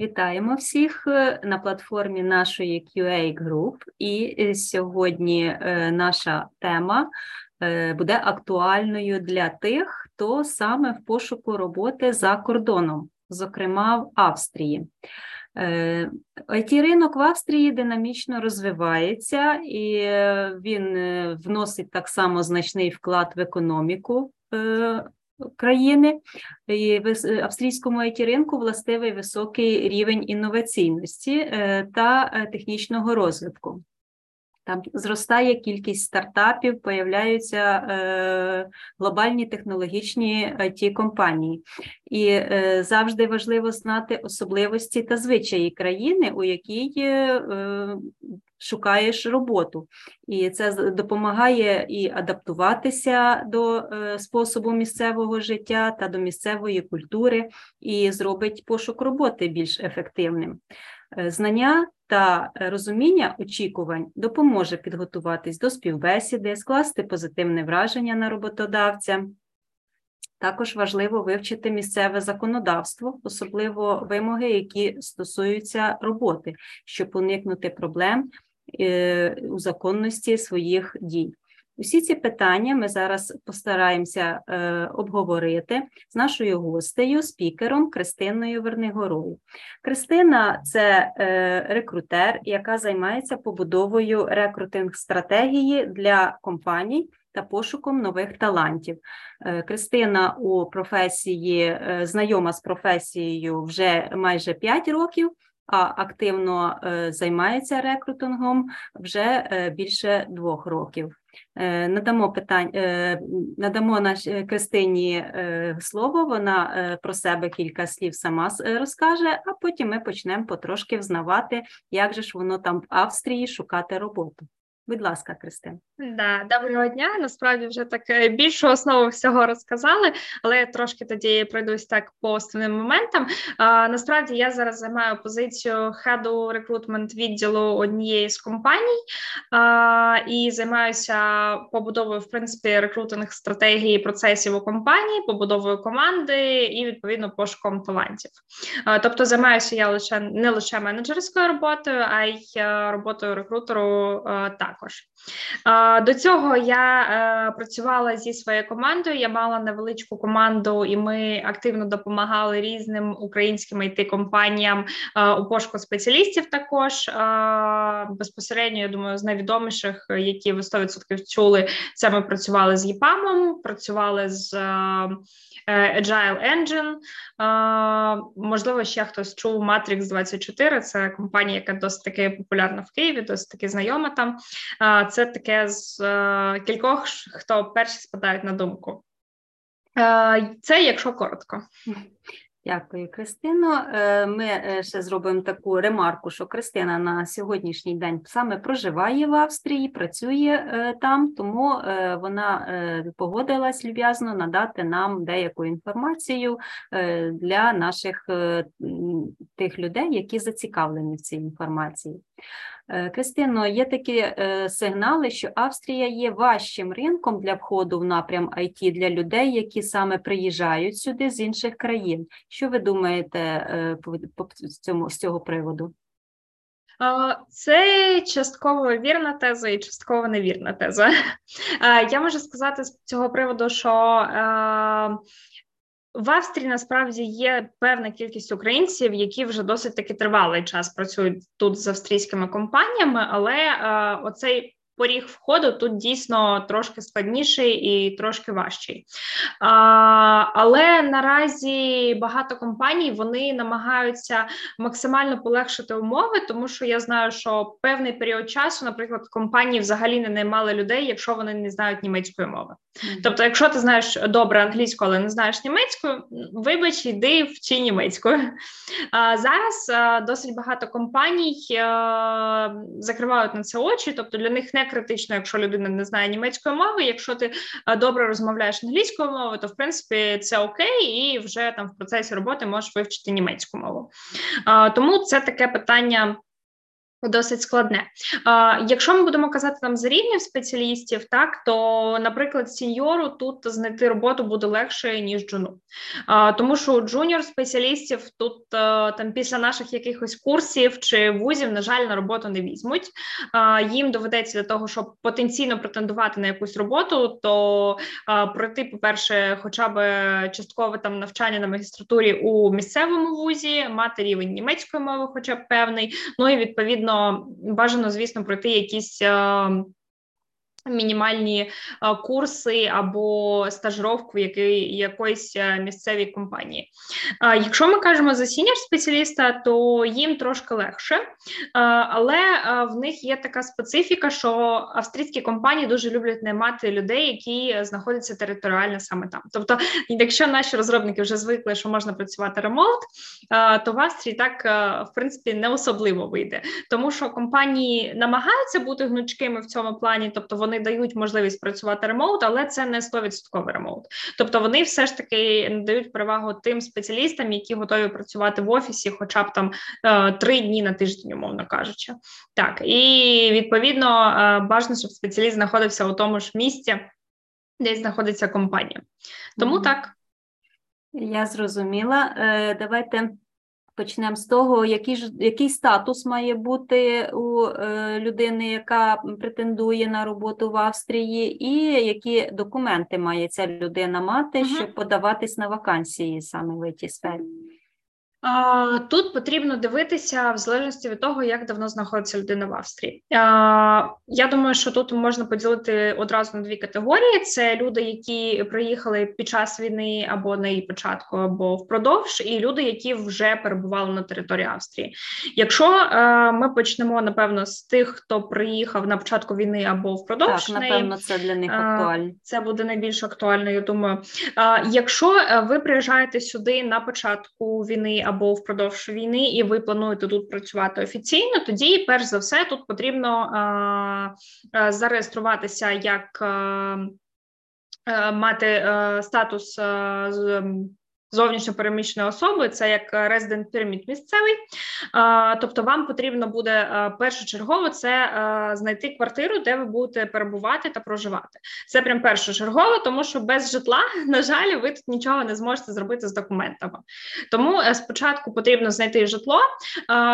Вітаємо всіх е, на платформі нашої QA Group. І е, сьогодні е, наша тема буде актуальною для тих, хто саме в пошуку роботи за кордоном, зокрема в Австрії. it ринок в Австрії динамічно розвивається і він вносить так само значний вклад в економіку країни. І в австрійському it ринку властивий високий рівень інноваційності е, та е, технічного розвитку. Там зростає кількість стартапів, появляються е, глобальні технологічні it компанії, і е, завжди важливо знати особливості та звичаї країни, у якій е, шукаєш роботу, і це допомагає і адаптуватися до е, способу місцевого життя та до місцевої культури, і зробить пошук роботи більш ефективним. Е, знання та розуміння очікувань допоможе підготуватись до співбесіди, скласти позитивне враження на роботодавця. Також важливо вивчити місцеве законодавство, особливо вимоги, які стосуються роботи, щоб уникнути проблем Е, у законності своїх дій. Усі ці питання ми зараз постараємося е, обговорити з нашою гостею, спікером Кристиною Вернигорою. Кристина це е, рекрутер, яка займається побудовою рекрутинг стратегії для компаній та пошуком нових талантів. Кристина у професії знайома з професією вже майже 5 років активно е, займається рекрутингом вже е, більше двох років. Е, надамо питань, надамо наш Кристині слово. Вона про себе кілька слів сама розкаже, а потім ми почнемо потрошки взнавати, як же ж воно там в Австрії шукати роботу. Будь ласка, Кристин. Да, доброго дня. Насправді вже так е, більшу основу всього розказали, але я трошки тоді пройдусь так по основним моментам. А, Насправді я зараз займаю позицію хеду рекрутмент відділу однієї з компаній а, і займаюся побудовою в принципі рекрутинг стратегії процесів у компанії, побудовою команди і відповідно пошуком талантів. А, Тобто займаюся я лише не лише менеджерською роботою, а й е, роботою рекрутеру а, також. До цього я е, працювала зі своєю командою. Я мала невеличку команду, і ми активно допомагали різним українським it компаніям е, у пошуку спеціалістів. Також е, безпосередньо я думаю, з найвідоміших, які ви 100% чули, це ми працювали з ЄПАМом, працювали з. Е, Agile Engine. Можливо, ще хтось чув Matrix 24 Це компанія, яка досить таки популярна в Києві, досить таки знайома там. Це таке з е, кількох, хто перші спадають на думку. Е, це якщо коротко. Дякую, Кристино. Е, ми е, ще зробимо таку ремарку, що Кристина на сьогоднішній день саме проживає в Австрії, працює е, там, тому вона погодилась люб'язно надати нам деяку інформацію для наших тих людей, які зацікавлені в цій інформації. Е, Кристино, є такі е, сигнали, що Австрія є важчим ринком для входу в напрям IT для людей, які саме приїжджають сюди з інших країн. Що ви думаєте е, з цього, з цього приводу? Це частково вірна теза і частково невірна теза. Я можу сказати з цього приводу, що в Австрії насправді є певна кількість українців, які вже досить таки тривалий час працюють тут з австрійськими компаніями, але е, оцей поріг входу тут дійсно трошки складніший і трошки важчий. А, Але наразі багато компаній вони намагаються максимально полегшити умови, тому що я знаю, що певний період часу, наприклад, компанії взагалі не наймали людей, якщо вони не знають німецької мови. Mm-hmm. Тобто, якщо ти знаєш добре англійську, але не знаєш німецькою, вибач, йди вчи німецькою. А зараз а, досить багато компаній а, закривають на це очі, тобто для них не критично, якщо людина не знає німецької мови. Якщо ти добре розмовляєш англійською мовою, то в принципі це окей, і вже там в процесі роботи можеш вивчити німецьку мову. Тому це таке питання. Досить складне. Якщо ми будемо казати там за рівнів спеціалістів, так то, наприклад, сіньору тут знайти роботу буде легше ніж джуну, тому що junior спеціалістів тут е, там після наших якихось курсів чи вузів, на жаль, на роботу не візьмуть. Їм доведеться для того, щоб потенційно претендувати на якусь роботу, то пройти, по перше, хоча б часткове там навчання на магістратурі у місцевому вузі, мати рівень німецької мови, хоча б певний, ну і відповідно бажано бажано, звісно, пройти якісь. Е, мінімальні е, курси або стажировку в якоїсь е, місцевій компанії. Якщо ми кажемо за сінір спеціаліста, то їм трошки легше, але в них є така специфіка, що австрійські компанії дуже люблять наймати людей, які знаходяться територіально саме там. Тобто, якщо наші розробники вже звикли, що можна працювати ремонт, то в Австрії так в принципі не особливо вийде, тому що компанії намагаються бути гнучкими в цьому плані, тобто вони вони дають можливість працювати ремоут, але це не 100% ремоут. Тобто вони все ж таки надають перевагу тим спеціалістам, які готові працювати в офісі, хоча б там е, три дні на тиждень, умовно кажучи. Так і відповідно е, бажано, щоб спеціаліст знаходився у тому ж місці, де знаходиться компанія. Тому mm-hmm. так. Я зрозуміла. Е, давайте Почнемо з того, який ж який статус має бути у е, людини, яка претендує на роботу в Австрії, і які документи має ця людина мати, щоб подаватись на вакансії саме в цій сфері. Тут потрібно дивитися в залежності від того, як давно знаходиться людина в Австрії. Я думаю, що тут можна поділити одразу на дві категорії: це люди, які приїхали під час війни або на її початку, або впродовж, і люди, які вже перебували на території Австрії. Якщо ми почнемо напевно з тих, хто приїхав на початку війни або впродовж, Так, напевно, це для них актуально. Це буде найбільш актуально. Я думаю, якщо ви приїжджаєте сюди на початку війни або впродовж війни, і ви плануєте тут працювати офіційно, тоді, перш за все, тут потрібно е, зареєструватися як мати статус зовнішньо переміщеної особи, це як resident permit місцевий. Тобто, вам потрібно буде першочергово це знайти квартиру, де ви будете перебувати та проживати. Це прям першочергово, тому що без житла, на жаль, ви тут нічого не зможете зробити з документами. Тому е, спочатку потрібно знайти житло.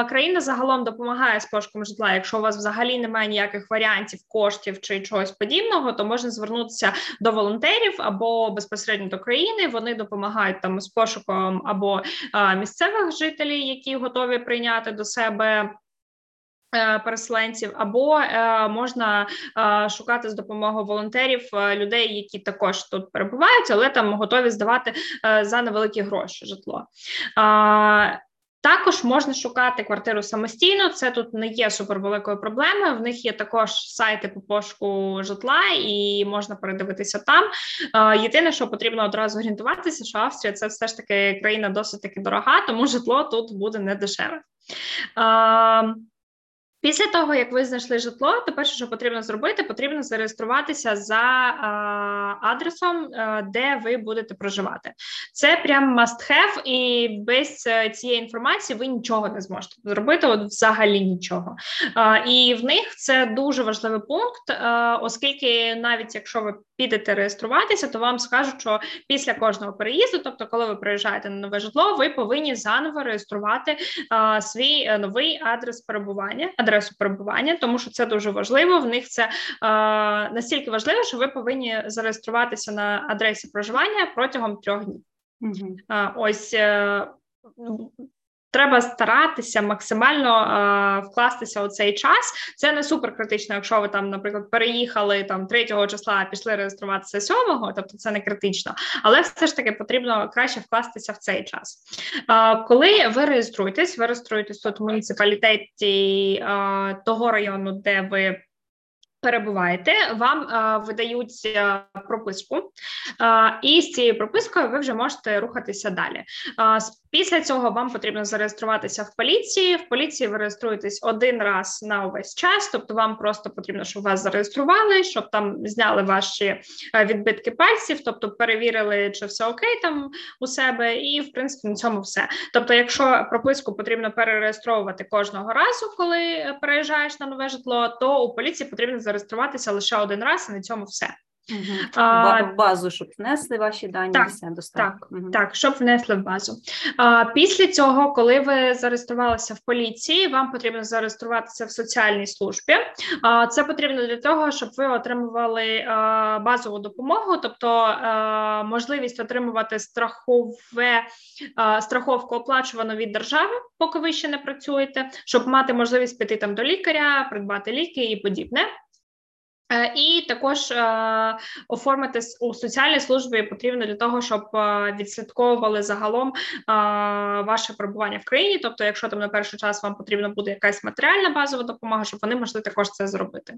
Країна загалом допомагає з пошуком житла. Якщо у вас взагалі немає ніяких варіантів, коштів чи чогось подібного, то можна звернутися до волонтерів або безпосередньо до країни. Вони допомагають там з пошуком або місцевих жителів, які готові прийняти до себе. Е, переселенців або е, можна е, шукати з допомогою волонтерів е, людей, які також тут перебувають, але там готові здавати е, за невеликі гроші житло. Також можна шукати квартиру самостійно. Це тут не є супервеликою проблемою. В них є також сайти по пошуку житла, і можна передивитися там. Єдине, що потрібно одразу орієнтуватися, що Австрія це все ж таки країна досить таки дорога, тому житло тут буде не дешеве. Після того, як ви знайшли житло, то перше, що потрібно зробити, потрібно зареєструватися за адресом, а, де ви будете проживати. Це прям must have, і без е, цієї інформації ви нічого не зможете зробити, от взагалі нічого. А, І в них це дуже важливий пункт, оскільки навіть якщо ви підете реєструватися, то вам скажуть, що після кожного переїзду, тобто, коли ви приїжджаєте на нове житло, ви повинні заново реєструвати а, свій е, новий адрес перебування. Адресу перебування, тому що це дуже важливо. В них це е, настільки важливо, що ви повинні зареєструватися на адресі проживання протягом трьох днів. Угу. Е, ось е, треба старатися максимально е, вкластися у цей час. Це не супер критично, якщо ви там, наприклад, переїхали там 3 числа, а пішли реєструватися 7, тобто це не критично, але все ж таки потрібно краще вкластися в цей час. Е, коли ви реєструєтесь, ви реєструєтесь тут в муніципалітеті е, того району, де ви перебуваєте, вам е, видають е, прописку, е, і з цією пропискою ви вже можете рухатися далі. Після цього вам потрібно зареєструватися в поліції. В поліції ви реєструєтесь один раз на увесь час, тобто вам просто потрібно, щоб вас зареєстрували, щоб там зняли ваші відбитки пальців, тобто перевірили, чи все окей там у себе, і в принципі на цьому все. Тобто, якщо прописку потрібно перереєстровувати кожного разу, коли переїжджаєш на нове житло, то у поліції потрібно зареєструватися лише один раз, і на цьому все. Угу. А, в базу, щоб внесли ваші дані, так, все достатньо. Так, угу. так, щоб внесли в базу. А, Після цього, коли ви зареєструвалися в поліції, вам потрібно зареєструватися в соціальній службі. А, Це потрібно для того, щоб ви отримували а, базову допомогу, тобто а, можливість отримувати страхове а, страховку оплачувану від держави, поки ви ще не працюєте, щоб мати можливість піти там до лікаря, придбати ліки і подібне. Е, і також е, оформити у соціальній службі потрібно для того, щоб е, відслідковували загалом ваше перебування в країні. Тобто, якщо там на перший час вам потрібна буде якась матеріальна базова допомога, щоб вони могли також це зробити.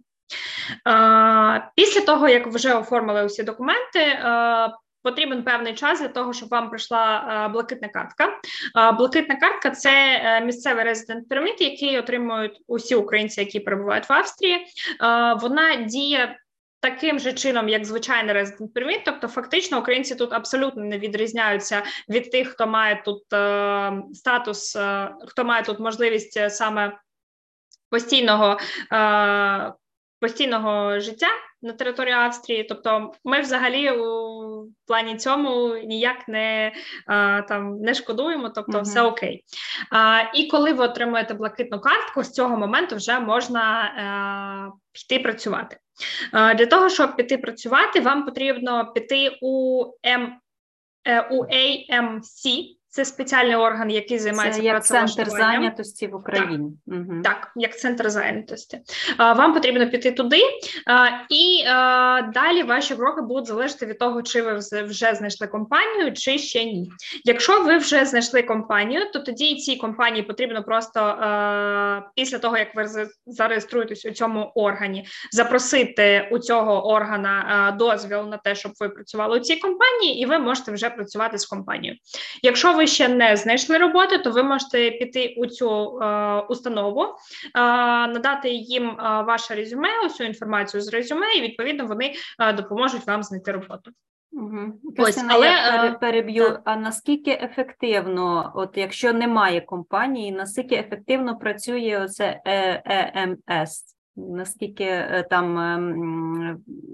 Після того, як вже оформили усі документи, Потрібен певний час для того, щоб вам прийшла е, блакитна картка. Е, блакитна картка це е, місцевий резидент перміт, який отримують усі українці, які перебувають в Австрії. Вона діє. Таким же чином, як звичайний резидент перміт, тобто фактично українці тут абсолютно не відрізняються від тих, хто має тут е, статус, е, хто має тут можливість саме постійного е, постійного життя на території Австрії. Тобто, ми взагалі у плані цьому ніяк не а, там не шкодуємо, тобто uh-huh. все окей. А, І коли ви отримуєте блакитну картку, з цього моменту вже можна а, піти працювати. А, Для того щоб піти працювати, вам потрібно піти у М. Е, у AMC, це спеціальний орган, який займається Це як центр зайнятості в Україні. Так, угу. так як центр зайнятості. Вам потрібно піти туди, і далі ваші кроки будуть залежати від того, чи ви вже знайшли компанію, чи ще ні. Якщо ви вже знайшли компанію, то тоді цій компанії потрібно просто після того, як ви зареєструєтесь у цьому органі, запросити у цього органа дозвіл на те, щоб ви працювали у цій компанії, і ви можете вже працювати з компанією. Якщо ви ще не знайшли роботи, то ви можете піти у цю е, установу, е, надати їм е, ваше резюме, усю інформацію з резюме, і відповідно вони е, допоможуть вам знайти роботу. Угу. Ось, але я е, переб'ю. Так. А наскільки ефективно, от якщо немає компанії, наскільки ефективно працює оце ЕМС? Наскільки там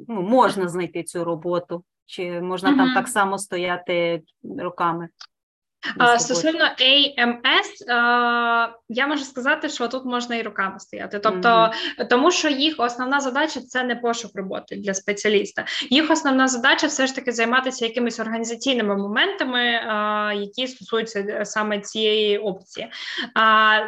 ну, можна знайти цю роботу? Чи можна угу. там так само стояти роками? Стосовно AMS, я можу сказати, що тут можна і руками стояти. Тобто, mm-hmm. тому що їх основна задача це не пошук роботи для спеціаліста. Їх основна задача все ж таки займатися якимись організаційними моментами, які стосуються е, саме цієї опції.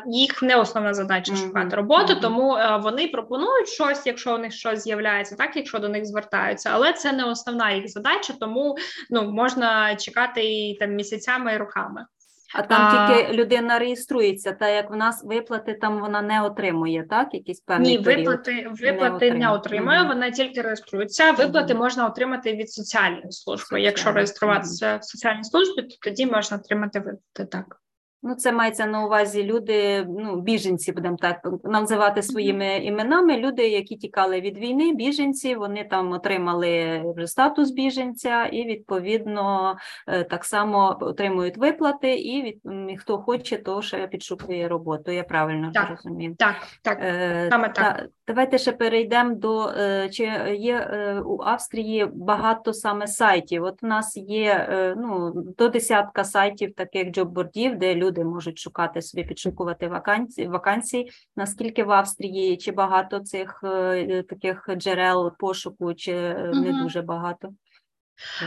Їх не основна задача mm-hmm. шукати роботу, тому е, вони пропонують щось, якщо у них щось з'являється, так якщо до них звертаються, але це не основна їх задача, тому ну можна чекати і там місяцями і роками програми. А там а, тільки людина реєструється, та як в нас виплати там вона не отримує, так? Якісь певні Ні, виплати виплати не, не отримує, угу. вона тільки реєструється. Виплати угу. можна отримати від соціальної служби. Соціальні. Якщо реєструватися угу. в соціальній службі, то тоді можна отримати виплати так. Ну, це мається на увазі люди, ну, біженці, будемо так називати своїми іменами. Люди, які тікали від війни, біженці, вони там отримали вже статус біженця, і відповідно е, так само отримують виплати, і від хто хоче, то ще підшукує роботу. Я правильно так, розумію. Так, так, е, саме так. Давайте ще перейдемо до е, чи є у Австрії багато саме сайтів. От у нас є ну, до десятка сайтів, таких джоббордів, де люди можуть шукати собі, підшукувати вакансії, вакансії. Наскільки в Австрії чи багато цих е, таких джерел пошуку, чи угу. не дуже багато?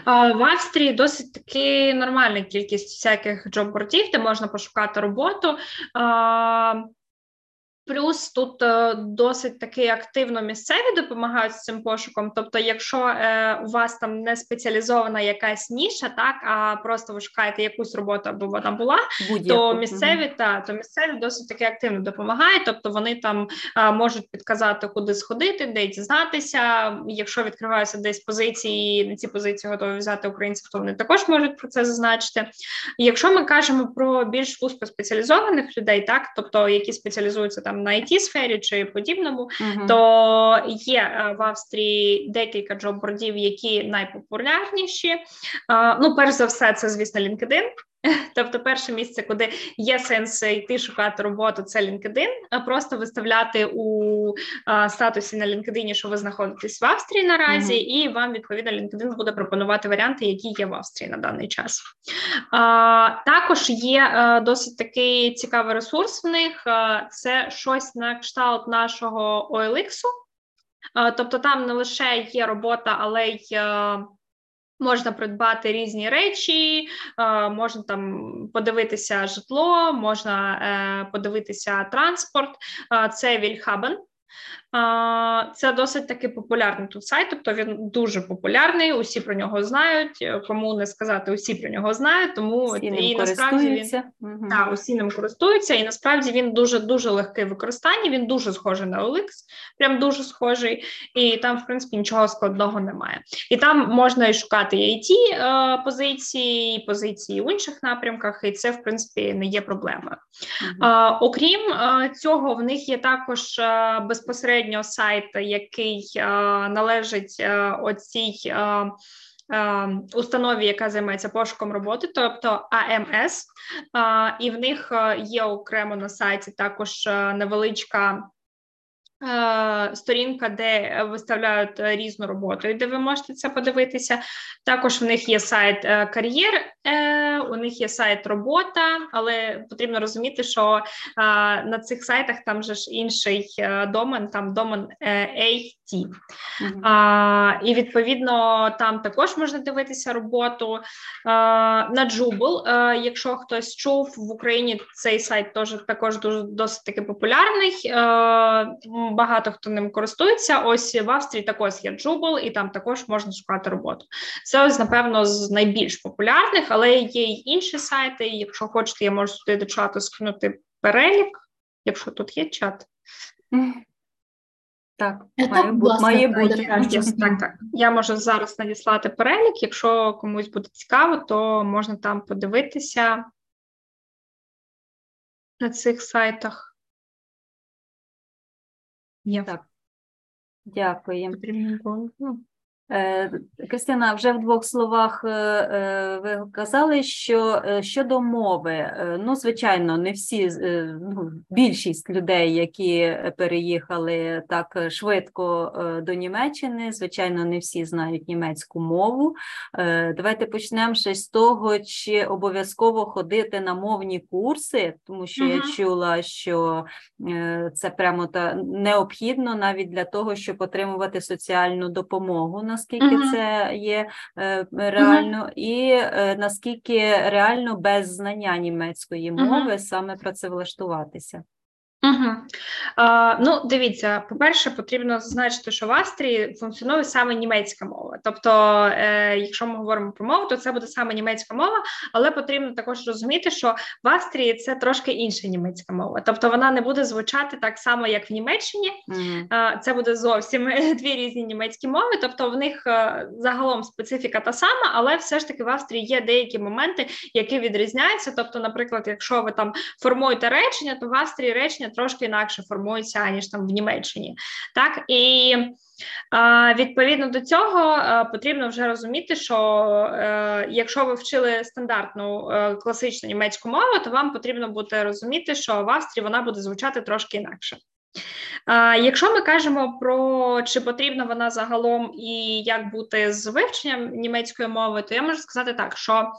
В Австрії досить таки нормальна кількість всяких джоббордів, де можна пошукати роботу. Плюс тут е, досить таки активно місцеві допомагають з цим пошуком. Тобто, якщо е, у вас там не спеціалізована якась ніша, так а просто ви шукаєте якусь роботу, аби вона була, Будь-яку. то місцеві угу. та то місцеві досить таки активно допомагають. Тобто вони там е, можуть підказати, куди сходити, де дізнатися. Якщо відкриваються десь позиції, на ці позиції готові взяти українців, то вони також можуть про це зазначити. Якщо ми кажемо про більш вузькоспеціалізованих людей, так тобто які спеціалізуються там на it сфері чи подібному, uh-huh. то є е, в Австрії декілька джоббордів, які найпопулярніші. Ну, перш за все, це звісно LinkedIn. Тобто, перше місце, куди є сенс йти шукати роботу, це LinkedIn, просто виставляти у статусі на LinkedIn, що ви знаходитесь в Австрії наразі, mm-hmm. і вам відповідно LinkedIn буде пропонувати варіанти, які є в Австрії на даний час. А, Також є е, досить такий цікавий ресурс в них. Це щось на кшталт нашого OLX. Тобто там не лише є робота, але й е, Можна придбати різні речі, е, можна там подивитися житло, можна е, подивитися транспорт. Е, це Вільхабен. Це досить таки популярний тут сайт, тобто він дуже популярний. Усі про нього знають. Кому не сказати, усі про нього знають, тому всі і насправді він угу. та, усі ним користуються, і насправді він дуже дуже легкий в використанні. Він дуже схожий на OLX, прям дуже схожий, і там, в принципі, нічого складного немає. І там можна і шукати і it е, позиції, і позиції в інших напрямках, і це в принципі не є проблемою. Угу. Окрім е, цього, в них є також е, безпосередньо сайт, який е, належить е, оцій е, установі, яка займається пошуком роботи, тобто АМС, і в них є окремо на сайті також невеличка. Сторінка, де виставляють різну роботу, і де ви можете це подивитися. Також в них є сайт кар'єр, у них є сайт робота, але потрібно розуміти, що на цих сайтах там же ж інший домен, там домен AT. А, І відповідно там також можна дивитися роботу на Джубл. Якщо хтось чув в Україні, цей сайт теж також дуже досить таки популярний. Багато хто ним користується. Ось в Австрії також є Джубл, і там також можна шукати роботу. Це ось, напевно, з найбільш популярних, але є й інші сайти. Якщо хочете, я можу сюди до чату скинути перелік, якщо тут є чат. Так, має, бути, має бути. Так, так. Я можу зараз надіслати перелік. Якщо комусь буде цікаво, то можна там подивитися на цих сайтах. Є. Так. Дякую. Е, Кристина, вже в двох словах е, е, ви казали, що щодо мови, ну, звичайно, не всі ну, більшість людей, які переїхали так швидко до Німеччини, звичайно, не всі знають німецьку мову. Давайте почнемо ще з того, чи обов'язково ходити на мовні курси, тому що uh-huh. я чула, що це прямо та необхідно навіть для того, щоб отримувати соціальну допомогу наскільки uh-huh. це є е, реально, uh-huh. і е, наскільки реально без знання німецької мови uh-huh. саме працевлаштуватися. Угу. А, Ну, дивіться, по-перше, потрібно зазначити, що в Австрії функціонує саме німецька мова. Тобто, е, якщо ми говоримо про мову, то це буде саме німецька мова, але потрібно також розуміти, що в Австрії це трошки інша німецька мова. Тобто вона не буде звучати так само, як в Німеччині. Угу. А, Це буде зовсім дві різні німецькі мови. Тобто, в них е, загалом специфіка та сама, але все ж таки в Австрії є деякі моменти, які відрізняються. Тобто, наприклад, якщо ви там формуєте речення, то в Австрії речення трошки інакше формується, ніж там в Німеччині. Так і відповідно до цього потрібно вже розуміти, що е, якщо ви вчили стандартну е, класичну німецьку мову, то вам потрібно буде розуміти, що в Австрії вона буде звучати трошки інакше. Якщо ми кажемо про чи потрібна вона загалом і як бути з вивченням німецької мови, то я можу сказати так, що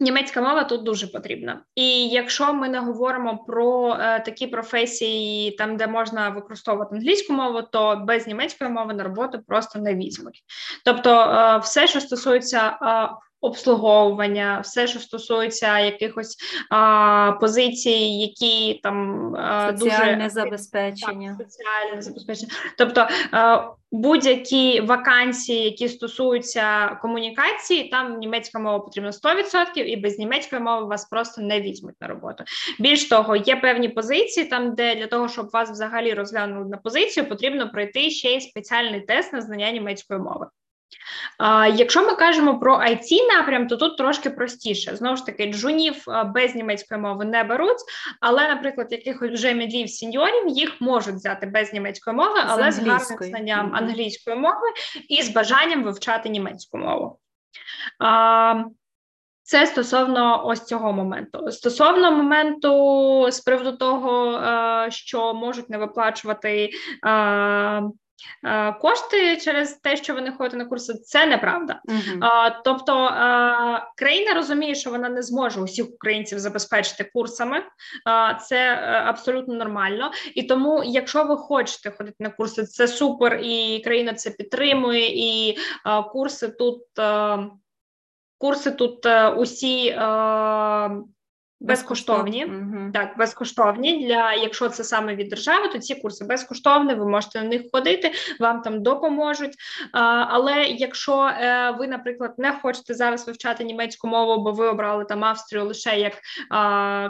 Німецька мова тут дуже потрібна, і якщо ми не говоримо про е, такі професії, там де можна використовувати англійську мову, то без німецької мови на роботу просто не візьмуть. Тобто, е, все, що стосується е, обслуговування, все, що стосується якихось а, позицій, які там а, соціальне дуже забезпечення. Так, соціальне забезпечення. Тобто а, будь-які вакансії, які стосуються комунікації, там німецька мова потрібна 100%, і без німецької мови вас просто не візьмуть на роботу. Більш того, є певні позиції, там де для того, щоб вас взагалі розглянули на позицію, потрібно пройти ще й спеціальний тест на знання німецької мови. Якщо ми кажемо про it напрям, то тут трошки простіше. Знову ж таки, джунів без німецької мови не беруть, але, наприклад, якихось вже медлів сеньорів їх можуть взяти без німецької мови, але з, з гарним знанням англійської мови і з бажанням вивчати німецьку мову. Це стосовно ось цього моменту. Стосовно моменту з приводу того, що можуть не виплачувати Е, кошти через те, що ви не ходите на курси, це неправда. Uh-huh. Тобто е, країна розуміє, що вона не зможе усіх українців забезпечити курсами, це абсолютно нормально. І тому, якщо ви хочете ходити на курси, це супер, і країна це підтримує, і курси тут. Курси тут усі Безкоштовні, угу. так, безкоштовні для якщо це саме від держави, то ці курси безкоштовні, ви можете на них ходити, вам там допоможуть. А, Але якщо е, ви, наприклад, не хочете зараз вивчати німецьку мову, бо ви обрали там Австрію лише як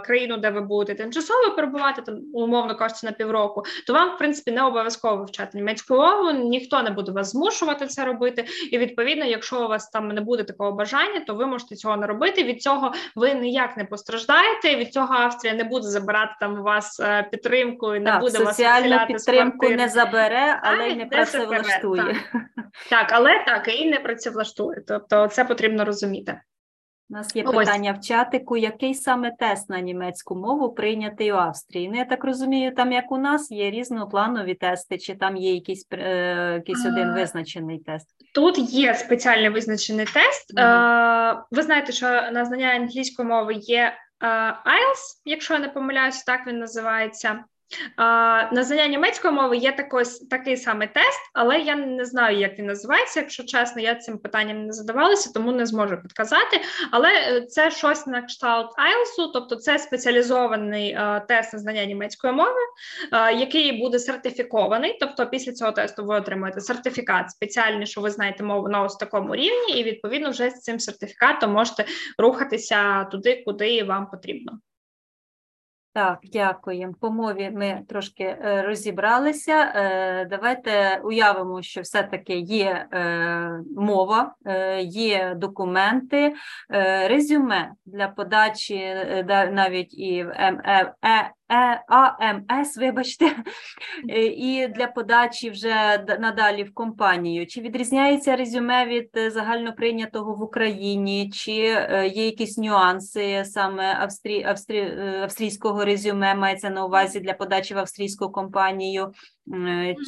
країну, де ви будете тимчасово перебувати, там умовно кажучи, на півроку, то вам, в принципі, не обов'язково вивчати німецьку мову, ніхто не буде вас змушувати це робити. І відповідно, якщо у вас там не буде такого бажання, то ви можете цього не робити. Від цього ви ніяк не постраждаєте знаєте, від цього Австрія не буде забирати там у вас е, підтримку і не так, буде вас соціальну підтримку не забере, але й не працевлаштує. Так. так, але так і не працевлаштує. Тобто, це потрібно розуміти. У нас є питання в чатику, який саме тест на німецьку мову прийнятий у Австрії? Ну, я так розумію, там як у нас є різнопланові тести, чи там є якийсь е, якийсь один визначений тест? Тут є спеціальний визначений тест. Mm-hmm. Е, ви знаєте, що на знання англійської мови є IELTS, якщо я не помиляюсь, так він називається. На знання німецької мови є такий, такий самий тест, але я не знаю, як він називається. Якщо чесно, я цим питанням не задавалася, тому не зможу підказати. Але е, це щось на кшталт IELTS, тобто це спеціалізований е, тест на знання німецької мови, е, який буде сертифікований. Тобто, після цього тесту ви отримаєте сертифікат спеціальний, що ви знаєте мову на ось такому рівні, і відповідно вже з цим сертифікатом можете рухатися туди, куди вам потрібно. Так, дякуємо. По мові ми трошки е, розібралися. Е, давайте уявимо, що все-таки є е, мова, є документи, резюме для подачі навіть і в Е, АМС, вибачте, е, і для подачі вже надалі в компанію. Чи відрізняється резюме від е, загальноприйнятого в Україні, чи є якісь нюанси саме австрі... Австрі... австрійського резюме, мається на увазі для подачі в австрійську компанію?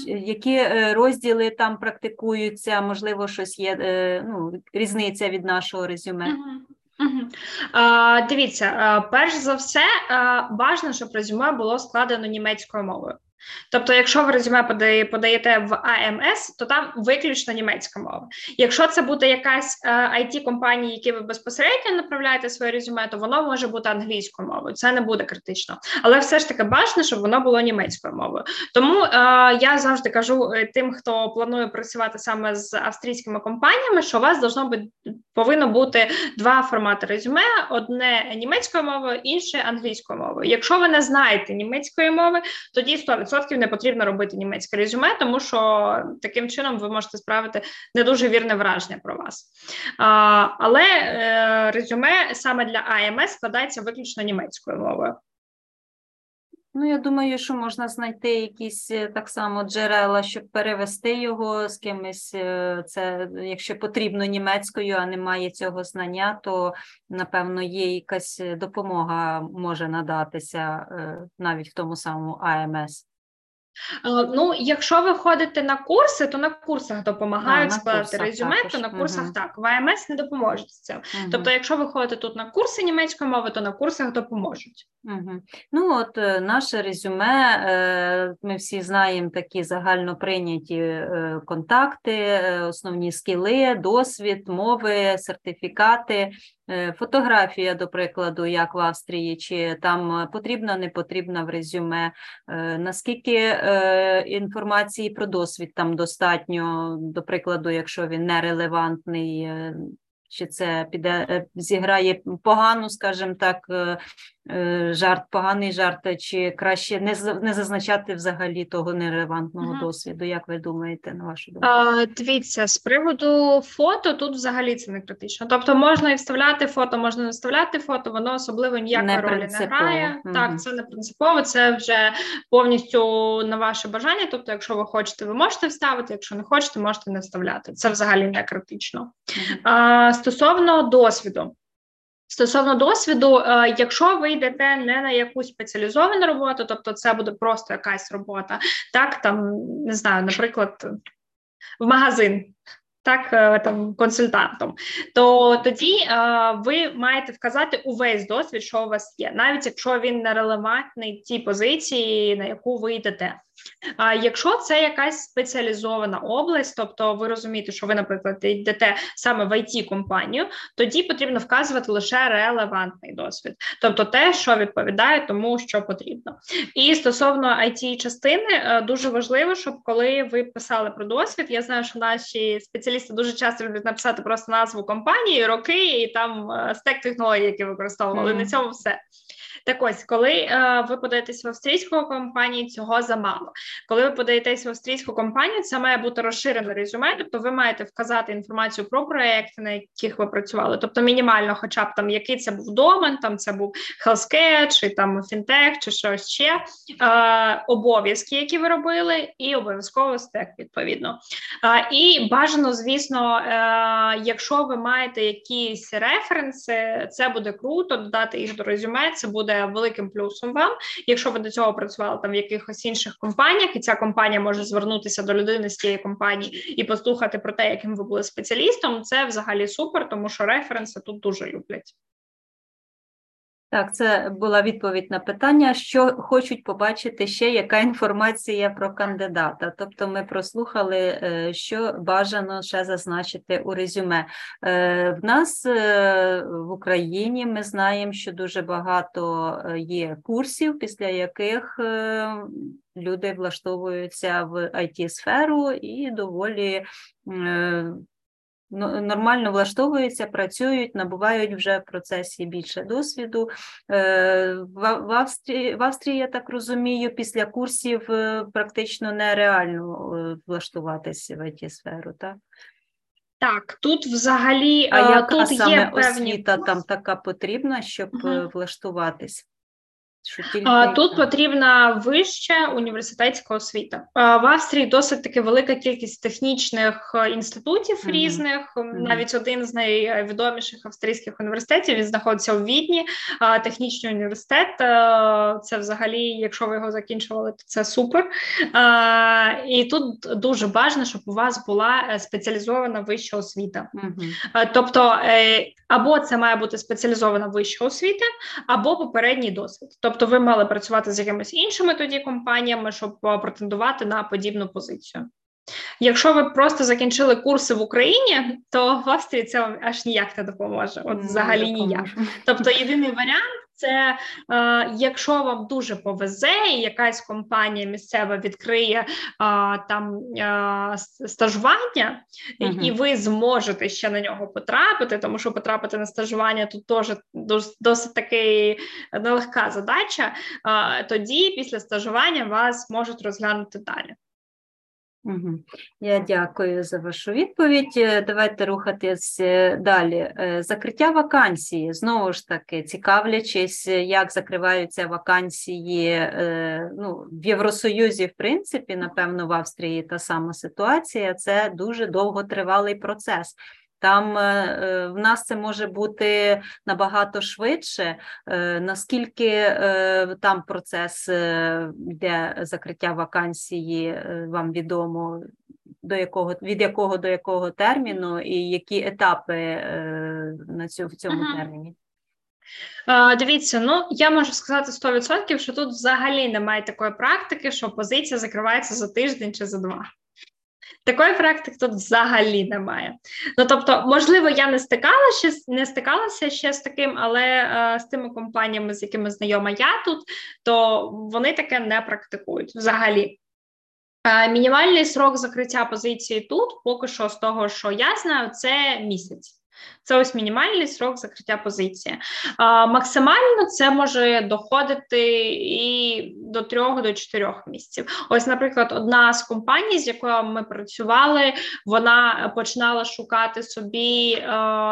Які розділи там практикуються? Можливо, щось є ну, різниця від нашого резюме? Дивіться, перш за все, важливо, щоб резюме було складено німецькою мовою. Тобто, якщо ви резюме подаєте в АМС, то там виключно німецька мова. Якщо це буде якась it компанія які ви безпосередньо направляєте своє резюме, то воно може бути англійською мовою. Це не буде критично, але все ж таки бажано, щоб воно було німецькою мовою. Тому е, я завжди кажу е, тим, хто планує працювати саме з австрійськими компаніями, що у вас должно бути повинно бути два формати резюме: одне німецькою мовою, інше англійською мовою. Якщо ви не знаєте німецької мови, тоді 100% 100% не потрібно робити німецьке резюме, тому що таким чином ви можете справити не дуже вірне враження про вас. А, Але е, резюме саме для АМС складається виключно німецькою мовою. Ну, я думаю, що можна знайти якісь е, так само джерела, щоб перевести його з кимось. Е, це якщо потрібно німецькою, а немає цього знання, то напевно є якась допомога може надатися навіть в тому самому АМС. Ну, якщо ви ходите на курси, то на курсах допомагають складати резюме, також. то на курсах угу. так. В АМС не допоможуть з цим. Угу. Тобто, якщо ви ходите тут на курси німецької мови, то на курсах допоможуть. Угу. Ну от е, наше резюме, е, ми всі знаємо такі загально прийняті е, контакти, основні скіли, досвід, мови, сертифікати. Фотографія, до прикладу, як в Австрії, чи там потрібна, не потрібна в резюме, наскільки інформації про досвід там достатньо, до прикладу, якщо він нерелевантний, чи це піде зіграє погану, скажімо так, Е, жарт, поганий жарт, чи краще не не зазначати взагалі того нерелевантного ага. досвіду? Як ви думаєте, на вашу думку? А, Дивіться, з приводу фото тут взагалі це не критично. Тобто можна і вставляти фото, можна не вставляти фото, воно особливо ніякої не ролі не грає. Угу. Так, це не принципово, це вже повністю на ваше бажання. Тобто, якщо ви хочете, ви можете вставити, якщо не хочете, можете не вставляти. Це взагалі не критично. Угу. А, Стосовно досвіду. Стосовно досвіду, е, якщо ви йдете не на якусь спеціалізовану роботу, тобто це буде просто якась робота, так там не знаю, наприклад, в магазин. Так, е, там консультантом, то тоді е, ви маєте вказати увесь досвід, що у вас є, навіть якщо він не релевантний тій позиції, на яку ви йдете. А якщо це якась спеціалізована область, тобто ви розумієте, що ви, наприклад, йдете саме в it компанію, тоді потрібно вказувати лише релевантний досвід, тобто те, що відповідає тому, що потрібно. І стосовно it частини е, дуже важливо, щоб коли ви писали про досвід, я знаю, що наші спеціалісти дуже часто люблять написати просто назву компанії, роки і там е, стек технологій, які використовували. Mm-hmm. На цьому все. Так ось, коли е, ви подаєтесь в австрійську компанію, цього замало. Коли ви подаєтесь в австрійську компанію, це має бути розширене резюме, тобто ви маєте вказати інформацію про проекти, на яких ви працювали, тобто мінімально, хоча б там який це був домен, там це був healthcare, чи там фінтех, чи щось ще е, обов'язки, які ви робили, і обов'язково стек відповідно. Е, і бажано, звісно, е, якщо ви маєте якісь референси, це буде круто, додати їх до резюме. Це буде великим плюсом вам. Якщо ви до цього працювали там в якихось інших компаніях, і ця компанія може звернутися до людини з цієї компанії і послухати про те, яким ви були спеціалістом, це взагалі супер, тому що референси тут дуже люблять. Так, це була відповідь на питання, що хочуть побачити ще, яка інформація про кандидата. Тобто, ми прослухали, е, що бажано ще зазначити у резюме. Е, в нас е, в Україні ми знаємо, що дуже багато є курсів, після яких люди влаштовуються в it сферу і доволі нормально влаштовуються, працюють, набувають вже в процесі більше досвіду. Е, в Австрії, в Австрії, я так розумію, після курсів е, практично нереально е, влаштуватися в it сферу так? Так, тут взагалі а яка тут саме є освіта певні... там така потрібна, щоб угу. влаштуватись? А, Тут потрібна вища університетська освіта. В Австрії досить таки велика кількість технічних е, інститутів mm-hmm. різних. Mm-hmm. Навіть один з найвідоміших австрійських університетів він знаходиться у Відні. Технічний університет е, це взагалі, якщо ви його закінчували, то це супер. І тут дуже бажано, щоб у вас була е, спеціалізована вища освіта. Mm-hmm. Тобто, або це має бути спеціалізована вища освіта, або попередній досвід. Тобто, ви мали працювати з якимись іншими тоді компаніями, щоб претендувати на подібну позицію. Якщо ви просто закінчили курси в Україні, то в Австрії це вам аж ніяк не допоможе. От взагалі ніяк. Тобто, єдиний варіант це е, якщо вам дуже повезе, і якась компанія місцева відкриє е, там е, стажування, uh і ви зможете ще на нього потрапити, тому що потрапити на стажування тут теж досить таки нелегка задача. Е, тоді після стажування вас можуть розглянути далі. Я дякую за вашу відповідь. Е, давайте рухатись е, далі. Е, закриття вакансії. Знову ж таки, цікавлячись, як закриваються вакансії ну, в Євросоюзі, в принципі, напевно, в Австрії та сама ситуація. Це дуже довготривалий процес. Там в нас це може бути набагато швидше, наскільки там процес йде закриття вакансії, вам відомо до якого від якого до якого терміну, і які етапи на цю в цьому uh-huh. терміні? Дивіться, ну я можу сказати 100%, що тут взагалі немає такої практики, що позиція закривається за тиждень чи за два. Такої практики тут взагалі немає. Ну тобто, можливо, я не стикалася не стикалася ще з таким, але е, з тими компаніями, з якими знайома я тут, то вони таке не практикують взагалі. Е, мінімальний срок закриття позиції тут, поки що, з того, що я знаю, це місяць. Це ось мінімальний срок закриття позиції. А, Максимально це може доходити і до трьох до чотирьох місяців. Ось, наприклад, одна з компаній, з якою ми працювали, вона починала шукати собі е,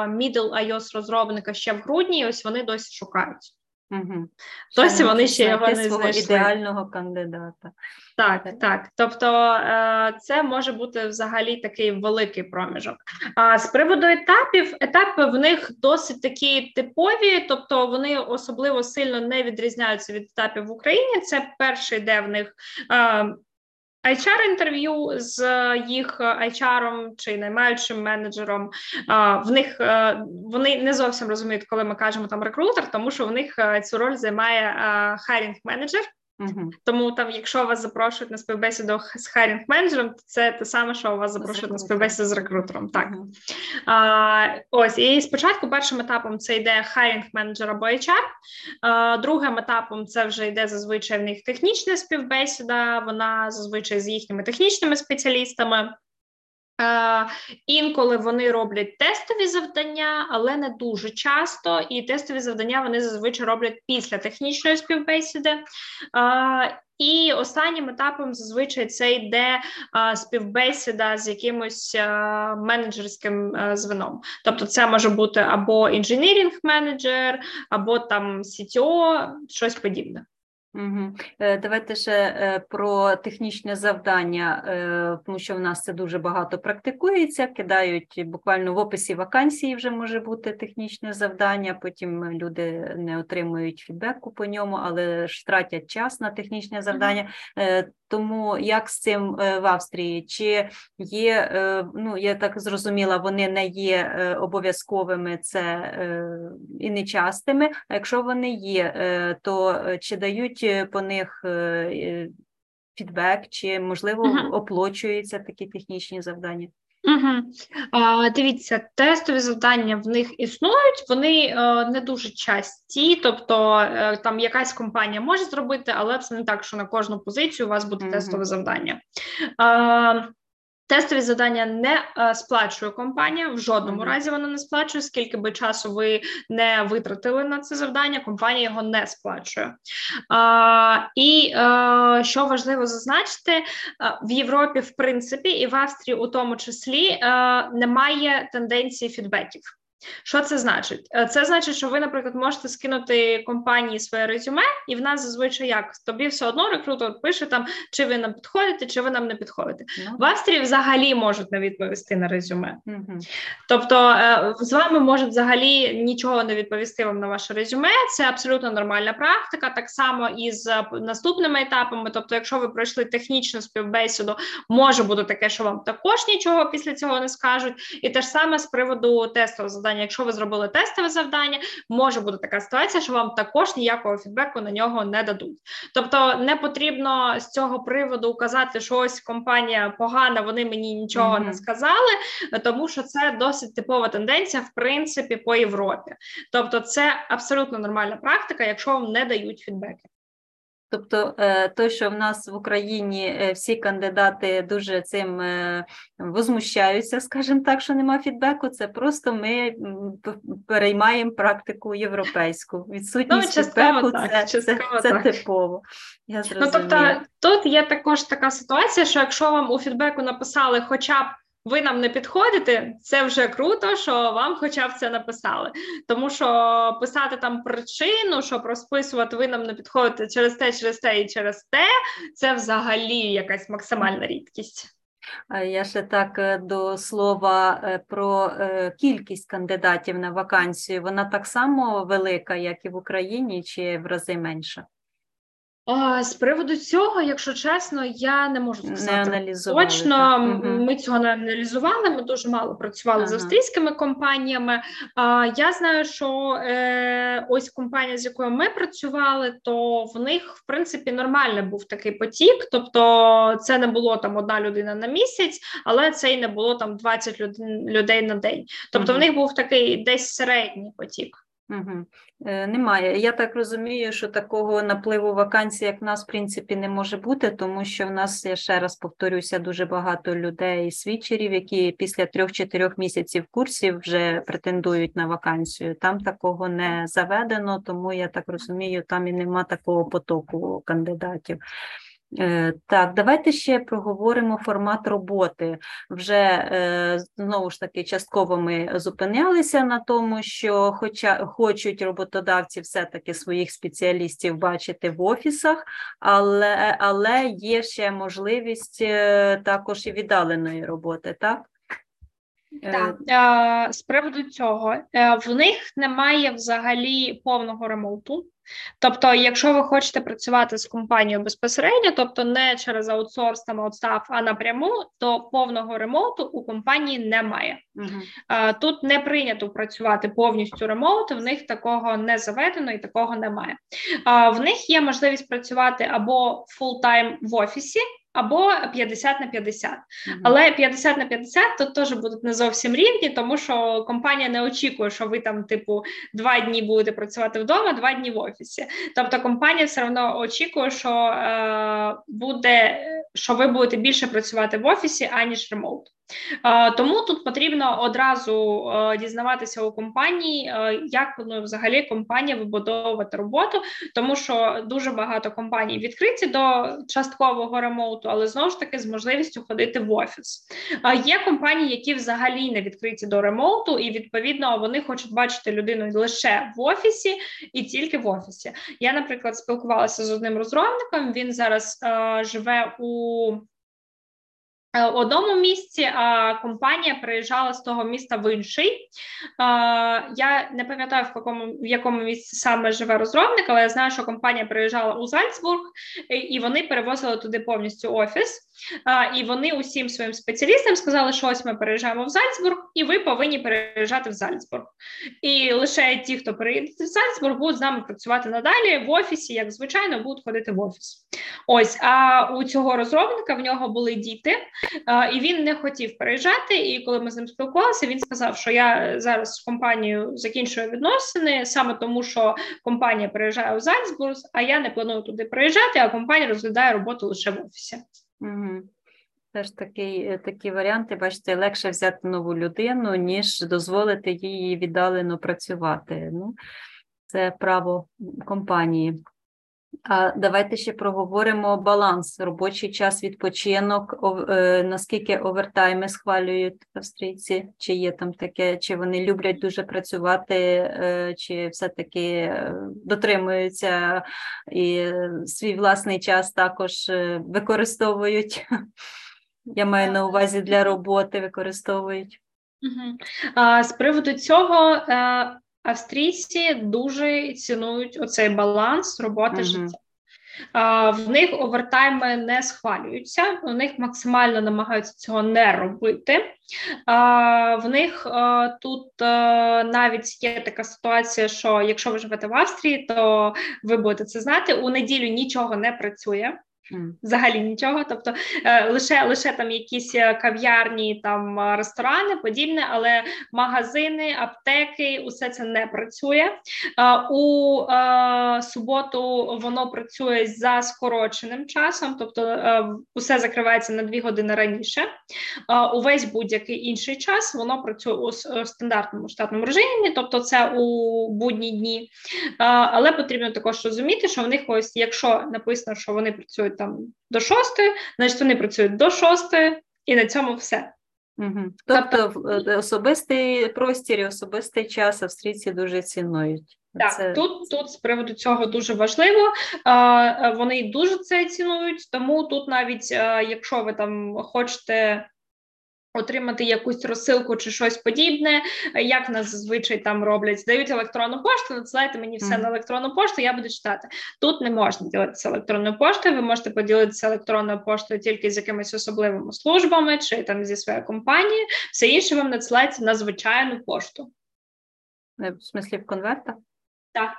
middle iOS розробника ще в грудні. і Ось вони досі шукають. Угу. Досі вони ще його не знайшли. ідеального кандидата. Так, так. Тобто е, це може бути взагалі такий великий проміжок. А з приводу етапів, етапи в них досить такі типові, тобто вони особливо сильно не відрізняються від етапів в Україні. Це перший, де в них е, HR-інтерв'ю з їх HR чи наймаючим менеджером. В них е, вони не зовсім розуміють, коли ми кажемо там рекрутер, тому що в них е, цю роль займає хайрінг менеджер. Угу. Тому там, якщо вас запрошують на співбесіду з хайрінг менеджером, то це те саме, що вас запрошують на співбесіду з рекрутером. Так угу. а, ось і спочатку першим етапом це йде хайрінг менеджер або HR, а, Другим етапом це вже йде зазвичай в них технічна співбесіда. Вона зазвичай з їхніми технічними спеціалістами. Е, інколи вони роблять тестові завдання, але не дуже часто. І тестові завдання вони зазвичай роблять після технічної співбесіди. Е, і останнім етапом зазвичай це йде а, співбесіда з якимось а, менеджерським а, звеном. Тобто, це може бути або інженірінг менеджер, або там CTO, щось подібне. Угу. Давайте ще е, про технічне завдання, е, тому що в нас це дуже багато практикується. Кидають буквально в описі вакансії вже може бути технічне завдання. Потім люди не отримують фідбеку по ньому, але ж тратять час на технічне завдання. Тому як з цим в Австрії? Чи є, ну я так зрозуміла, вони не є обов'язковими це і нечастими. А якщо вони є, то чи дають по них е, фідбек, чи можливо uh-huh. оплачуються такі технічні завдання? Угу. А, Дивіться, тестові завдання в них існують, вони а, не дуже часті, тобто а, там якась компанія може зробити, але це не так, що на кожну позицію у вас буде угу. тестове завдання. Е, Тестові завдання не е, сплачує компанія, в жодному mm-hmm. разі вона не сплачує, скільки би часу ви не витратили на це завдання, компанія його не сплачує. А, І а, е, що важливо зазначити, е, в Європі, в принципі, і в Австрії, у тому числі, а, немає тенденції фідбеків. Що це значить? Е, це значить, що ви, наприклад, можете скинути компанії своє резюме, і в нас зазвичай як тобі все одно рекрутер пише там, чи ви нам підходите, чи ви нам не підходите. No. В Австрії взагалі можуть не відповісти на резюме. Mm-hmm. Тобто е, з вами можуть взагалі нічого не відповісти вам на ваше резюме. Це абсолютно нормальна практика. Так само і з е, наступними етапами. Тобто, якщо ви пройшли технічну співбесіду, може бути таке, що вам також нічого після цього не скажуть. І те ж саме з приводу тестового завдання. Якщо ви зробили тестове завдання, може бути така ситуація, що вам також ніякого фідбеку на нього не дадуть. Тобто не потрібно з цього приводу казати, що ось компанія погана, вони мені нічого mm-hmm. не сказали, тому що це досить типова тенденція, в принципі, по Європі. Тобто, це абсолютно нормальна практика, якщо вам не дають фідбеки. Тобто, е, той, що в нас в Україні е, всі кандидати дуже цим е, возмущаються, скажімо так, що нема фідбеку, це просто ми переймаємо практику європейську. Відсутність ну, фідбеку так, це, це, це типово. Я Ну, тобто, Тут є також така ситуація, що якщо вам у фідбеку написали хоча б ви нам не підходите, це вже круто, що вам хоча б це написали. Тому що писати там причину, щоб розписувати, ви нам не підходите через те, через те і через те, це взагалі якась максимальна рідкість. Я ще так е, до слова е, про е, кількість кандидатів на вакансію. Вона так само велика, як і в Україні, чи в рази менша? З приводу цього, якщо чесно, я не можу сказати не точно. Ми цього не аналізували. Ми дуже мало працювали ага. з австрійськими компаніями. Я знаю, що е, ось компанія, з якою ми працювали, то в них в принципі нормальний був такий потік. Тобто, це не було там одна людина на місяць, але це й не було там 20 людей на день. Тобто, ага. в них був такий десь середній потік. Угу. Немає. Я так розумію, що такого напливу вакансій, як в нас, в принципі, не може бути, тому що в нас, я ще раз повторюся, дуже багато людей, свідчерів, які після трьох-чотирьох місяців курсів вже претендують на вакансію. Там такого не заведено, тому я так розумію, там і нема такого потоку кандидатів. Е, так, давайте ще проговоримо формат роботи. Вже е, знову ж таки частково ми зупинялися на тому, що хоча хочуть роботодавці все-таки своїх спеціалістів бачити в офісах, але але є ще можливість е, також і віддаленої роботи, так? Так, з приводу цього в них немає взагалі повного ремонту. Тобто, якщо ви хочете працювати з компанією безпосередньо, тобто не через аутсорс там аутстаф, а напряму, то повного ремонту у компанії немає. Uh-huh. Тут не прийнято працювати повністю ремонт, в них такого не заведено і такого немає. В них є можливість працювати або full-time в офісі або 50 на 50. Mm-hmm. Але 50 на 50 тут теж будуть не зовсім рівні, тому що компанія не очікує, що ви там, типу, два дні будете працювати вдома, два дні в офісі. Тобто компанія все одно очікує, що е, буде, що ви будете більше працювати в офісі, аніж remote. Тому тут потрібно одразу дізнаватися у компанії, як ну, взагалі компанія вибудовувати роботу, тому що дуже багато компаній відкриті до часткового ремоуту, але знову ж таки з можливістю ходити в офіс. Є компанії, які взагалі не відкриті до ремоуту, і відповідно вони хочуть бачити людину лише в офісі і тільки в офісі. Я, наприклад, спілкувалася з одним розробником. Він зараз е, живе у Е, в одному місці а компанія приїжджала з того міста в інший. Я не пам'ятаю, в якому в якому місці саме живе розробник, але я знаю, що компанія приїжджала у Зальцбург, і вони перевозили туди повністю офіс. І вони усім своїм спеціалістам сказали, що ось ми переїжджаємо в Зальцбург, і ви повинні переїжджати в Зальцбург. І лише ті, хто приїде в Зальцбург, будуть з нами працювати надалі в офісі, як звичайно, будуть ходити в офіс. Ось а у цього розробника в нього були діти, і він не хотів переїжджати. І коли ми з ним спілкувалися, він сказав, що я зараз з компанією закінчую відносини саме тому, що компанія переїжджає в Зальцбург, а я не планую туди переїжджати, а компанія розглядає роботу лише в офісі. Угу. Теж такий, е, такі варіанти, бачите, легше взяти нову людину, ніж дозволити їй віддалено працювати. Ну, Це право компанії. Давайте ще проговоримо баланс, робочий час, відпочинок, е, наскільки овертайми схвалюють австрійці, чи є там таке, чи вони люблять дуже працювати, е, чи все-таки дотримуються і свій власний час також використовують. Я маю на увазі для роботи використовують. З приводу цього е, австрійці дуже цінують оцей баланс роботи uh-huh. життя. А, В них овертайми не схвалюються, у них максимально намагаються цього не робити. А, В них а, тут а, навіть є така ситуація, що якщо ви живете в Австрії, то ви будете це знати. У неділю нічого не працює. Взагалі нічого, тобто е, лише лише там якісь е, кав'ярні, там е, ресторани, подібне, але магазини, аптеки, усе це не працює. У суботу воно працює за скороченим часом, тобто усе закривається на дві години раніше. Увесь будь-який інший час воно працює у стандартному штатному режимі, тобто це у будні дні. Але потрібно також розуміти, що в них ось, якщо написано, що вони працюють там до шостої, значить вони працюють до шостої, і на цьому все. Угу. Тобто, тобто особистий простір і особистий час австрійці дуже цінують. Так, це... тут тут з приводу цього дуже важливо. Вони дуже це цінують, тому тут навіть якщо ви там хочете Отримати якусь розсилку чи щось подібне, як нас зазвичай там роблять, здають електронну пошту, надсилайте мені все mm. на електронну пошту, я буду читати. Тут не можна ділитися електронною поштою, ви можете поділитися електронною поштою тільки з якимись особливими службами чи там зі своєю компанією, все інше вам надсилається на звичайну пошту. Е, в смислі в конвертах? Так.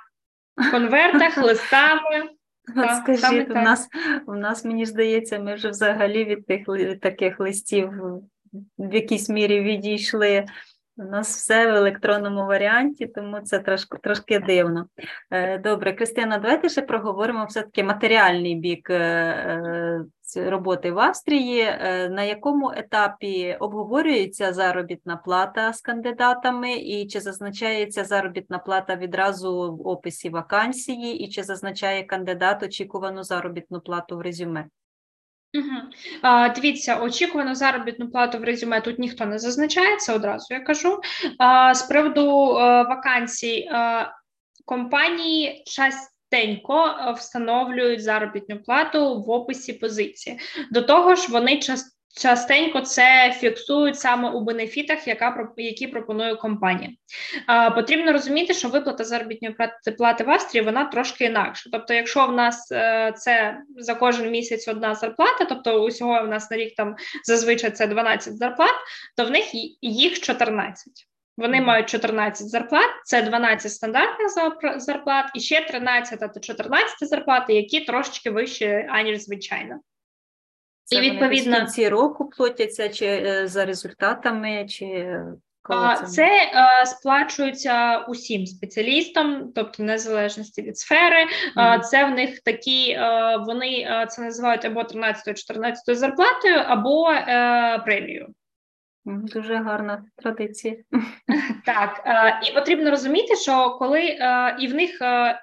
В конвертах, листами. От Скажіть, у нас у нас, мені здається, ми вже взагалі від тих таких листів в якійсь мірі відійшли. У нас все в електронному варіанті, тому це трошки трошки дивно. Е, добре, Кристина, давайте ще проговоримо все-таки матеріальний бік е, е, роботи в Австрії. На якому етапі обговорюється заробітна плата з кандидатами, і чи зазначається заробітна плата відразу в описі вакансії, і чи зазначає кандидат очікувану заробітну плату в резюме? Угу. А, Дивіться, очікувану заробітну плату в резюме тут ніхто не зазначає, це одразу я кажу. А, З приводу а, е, вакансій а, компанії частенько встановлюють заробітну плату в описі позиції. До того ж, вони часто Частенько це фіксують саме у бенефітах, яка які пропонує компанія. А, Потрібно розуміти, що виплата заробітної плати в Австрії вона трошки інакша. Тобто, якщо в нас е, це за кожен місяць одна зарплата, тобто усього в нас на рік там зазвичай це 12 зарплат, то в них їх 14. Вони мають 14 зарплат, це 12 стандартних зарплат і ще 13 та 14 зарплати, які трошечки вищі, аніж звичайно. Це і відповідно в кінці року платяться чи е, за результатами, чи коли це, це е, сплачується усім спеціалістам, тобто незалежності від сфери. Mm-hmm. Це в них такі, е, вони це називають або 13-14 зарплатою, або премією. Дуже гарна традиція. Так, і потрібно розуміти, що коли і в них Е,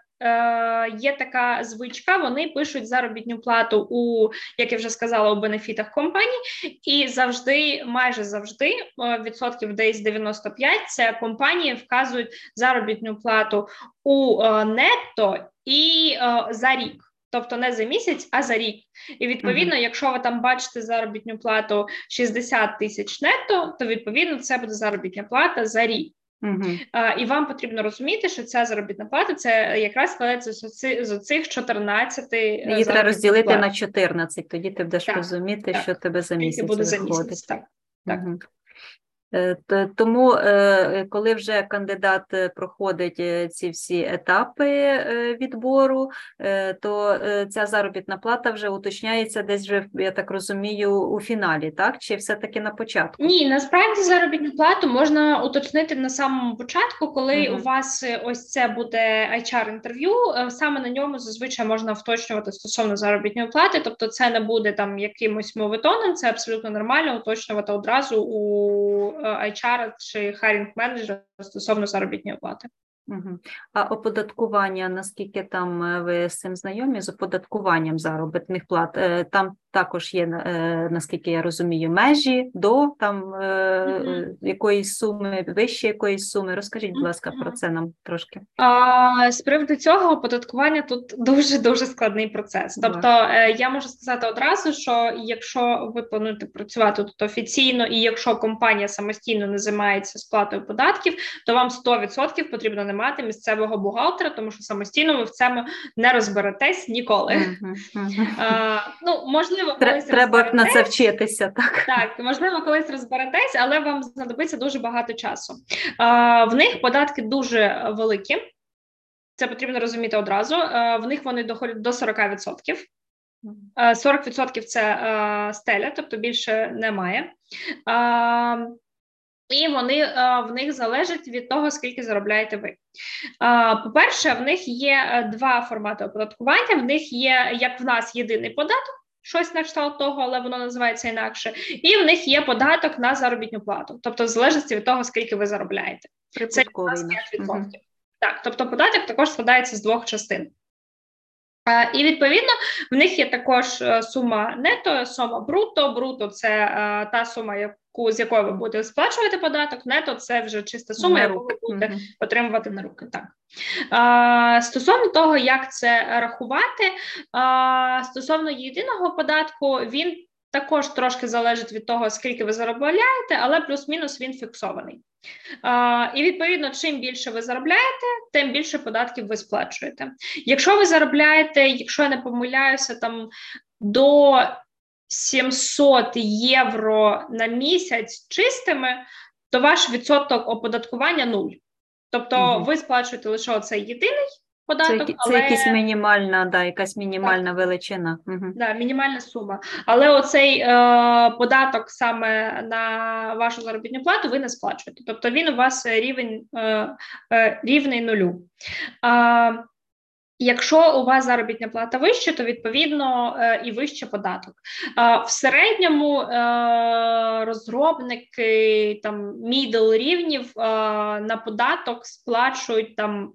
є така звичка, вони пишуть заробітну плату у, як я вже сказала, у бенефітах компаній, і завжди, майже завжди, е, відсотків десь 95, це компанії вказують заробітну плату у е, нетто і за рік. Тобто не за місяць, а за рік. І відповідно, uh-huh. якщо ви там бачите заробітну плату 60 тисяч нетто, то відповідно це буде заробітна плата за рік. Угу. А, І вам потрібно розуміти, що ця заробітна плата це якраз складається з оцих 14 е, Її треба розділити плат. на 14, тоді ти будеш так, розуміти, так. що тебе за місяць буде виходить. за місяць, так. так. Угу. Е, тому, е, коли вже кандидат е, проходить ці всі етапи відбору, то ця заробітна плата вже уточняється десь вже, я так розумію, у фіналі, так? Чи все-таки на початку? Ні, насправді заробітну плату можна уточнити на самому початку, коли угу. у вас ось це буде HR-інтерв'ю, саме на ньому зазвичай можна вточнювати стосовно заробітної плати, тобто це не буде там якимось мовитоном, це абсолютно нормально уточнювати одразу у HR чи хайрінг менеджера стосовно заробітної плати. Угу. А оподаткування, наскільки там е, ви з цим знайомі, з оподаткуванням заробітних плат, е, там також є, е, наскільки я розумію, межі до там mm-hmm. якоїсь суми, вище якоїсь суми. Розкажіть, будь ласка, mm-hmm. про це нам трошки. А, З приводу цього оподаткування тут дуже дуже складний процес. Тобто mm-hmm. я можу сказати одразу, що якщо ви плануєте працювати тут офіційно, і якщо компанія самостійно не займається сплатою податків, то вам 100% потрібно не мати місцевого бухгалтера, тому що самостійно ви в цьому не розберетесь ніколи. А, ну можливо можливо, колись треба на це вчитися. Так, Так, можливо, колись розберетесь, але вам знадобиться дуже багато часу. А, В них податки дуже великі. Це потрібно розуміти одразу. А, в них вони доходять до 40%. 40% це а, стеля, тобто більше немає. І вони в них залежать від того, скільки заробляєте ви. По-перше, в них є е, два формати оподаткування. В них є як в нас єдиний податок, щось на кшталт того, але воно називається інакше. І в них є податок на заробітну плату, тобто в залежності від того, скільки ви заробляєте. Це 5%. Угу. Так, тобто податок також складається з двох частин. І відповідно в них є також е, сума нето, сума бруто. Бруто це е, та сума, з якої ви будете сплачувати податок, нето це вже чиста сума, яку ви будете mm-hmm. отримувати на руки. Так а, стосовно того, як це рахувати, а, стосовно єдиного податку, він також трошки залежить від того, скільки ви заробляєте, але плюс-мінус він фіксований. А, І відповідно, чим більше ви заробляєте, тим більше податків ви сплачуєте. Якщо ви заробляєте, якщо я не помиляюся, там до 700 євро на місяць чистими, то ваш відсоток оподаткування нуль. Тобто угу. ви сплачуєте лише оцей єдиний податок. Це, але... це якась мінімальна, да, якась мінімальна так. величина. Угу. Да, мінімальна сума. Але оцей е, податок саме на вашу заробітну плату ви не сплачуєте. Тобто він у вас рівень е, е, рівний нулю. Е, Якщо у вас заробітна плата вища, то відповідно е, і вище податок. В середньому е, розробники там мідл рівнів е, на податок сплачують там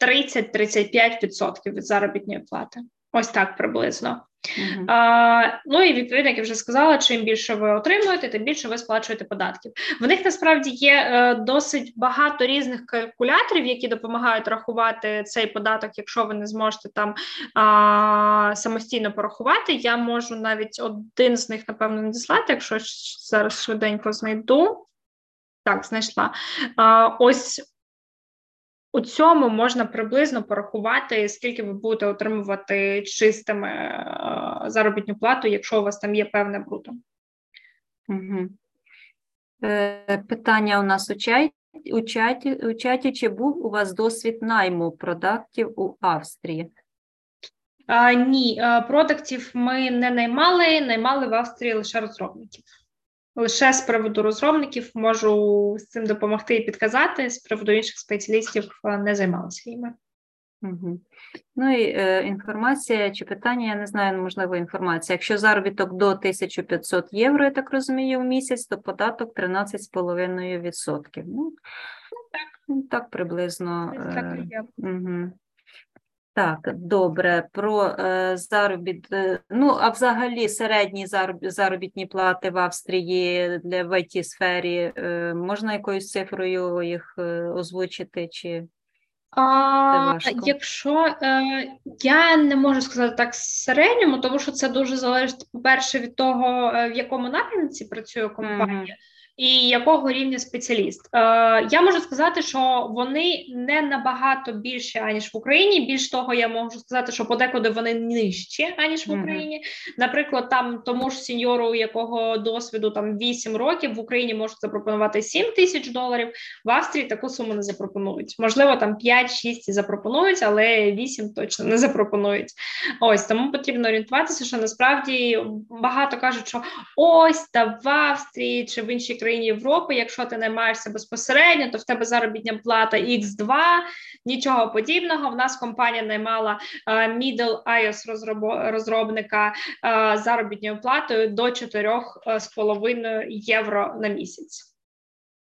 30-35% від заробітної плати. Ось так приблизно. Uh-huh. А, Ну і відповідно, як я вже сказала, чим більше ви отримуєте, тим більше ви сплачуєте податків. В них насправді є е, досить багато різних калькуляторів, які допомагають рахувати цей податок, якщо ви не зможете там а, самостійно порахувати. Я можу навіть один з них, напевно, надіслати, якщо зараз швиденько знайду. Так, знайшла. А, Ось у цьому можна приблизно порахувати, скільки ви будете отримувати чистими е, заробітну плату, якщо у вас там є певне бруто. Угу. Питання у нас у чаті, у чаті, у чаті чи був у вас досвід найму продуктів у Австрії? А, Ні, е, продуктів ми не наймали, наймали в Австрії лише розробників. Лише з приводу розробників можу з цим допомогти і підказати. З приводу інших спеціалістів е, не займалася іми. Угу. Ну і е, інформація чи питання, я не знаю, можливо, інформація. Якщо заробіток до 1500 євро, я так розумію, в місяць, то податок 13,5%. Ну, так, так приблизно. Так, е, угу. Так, добре, про е, заробіт. Е, ну, а взагалі середні зароб, заробітні плати в Австрії для в it сфері е, можна якоюсь цифрою їх е, озвучити? чи а, Якщо е, я не можу сказати так середньому, тому що це дуже залежить, по-перше, від того, е, в якому напрямці працює компанія. Mm-hmm і якого рівня спеціаліст. Е, Я можу сказати, що вони не набагато більше аніж в Україні. Більш того, я можу сказати, що подекуди вони нижчі аніж в Україні. Mm-hmm. Наприклад, там тому ж сеньору, якого досвіду там 8 років в Україні можуть запропонувати 7 тисяч доларів. В Австрії таку суму не запропонують. Можливо, там 5-6 запропонують, але 8 точно не запропонують. Ось тому потрібно орієнтуватися, що насправді багато кажуть, що ось та в Австрії чи в іншій країні Європи, якщо ти наймаєшся безпосередньо, то в тебе заробітня плата X2, нічого подібного. В нас компанія наймала uh, middle iOS розробника uh, заробітною платою до 4,5 євро на місяць.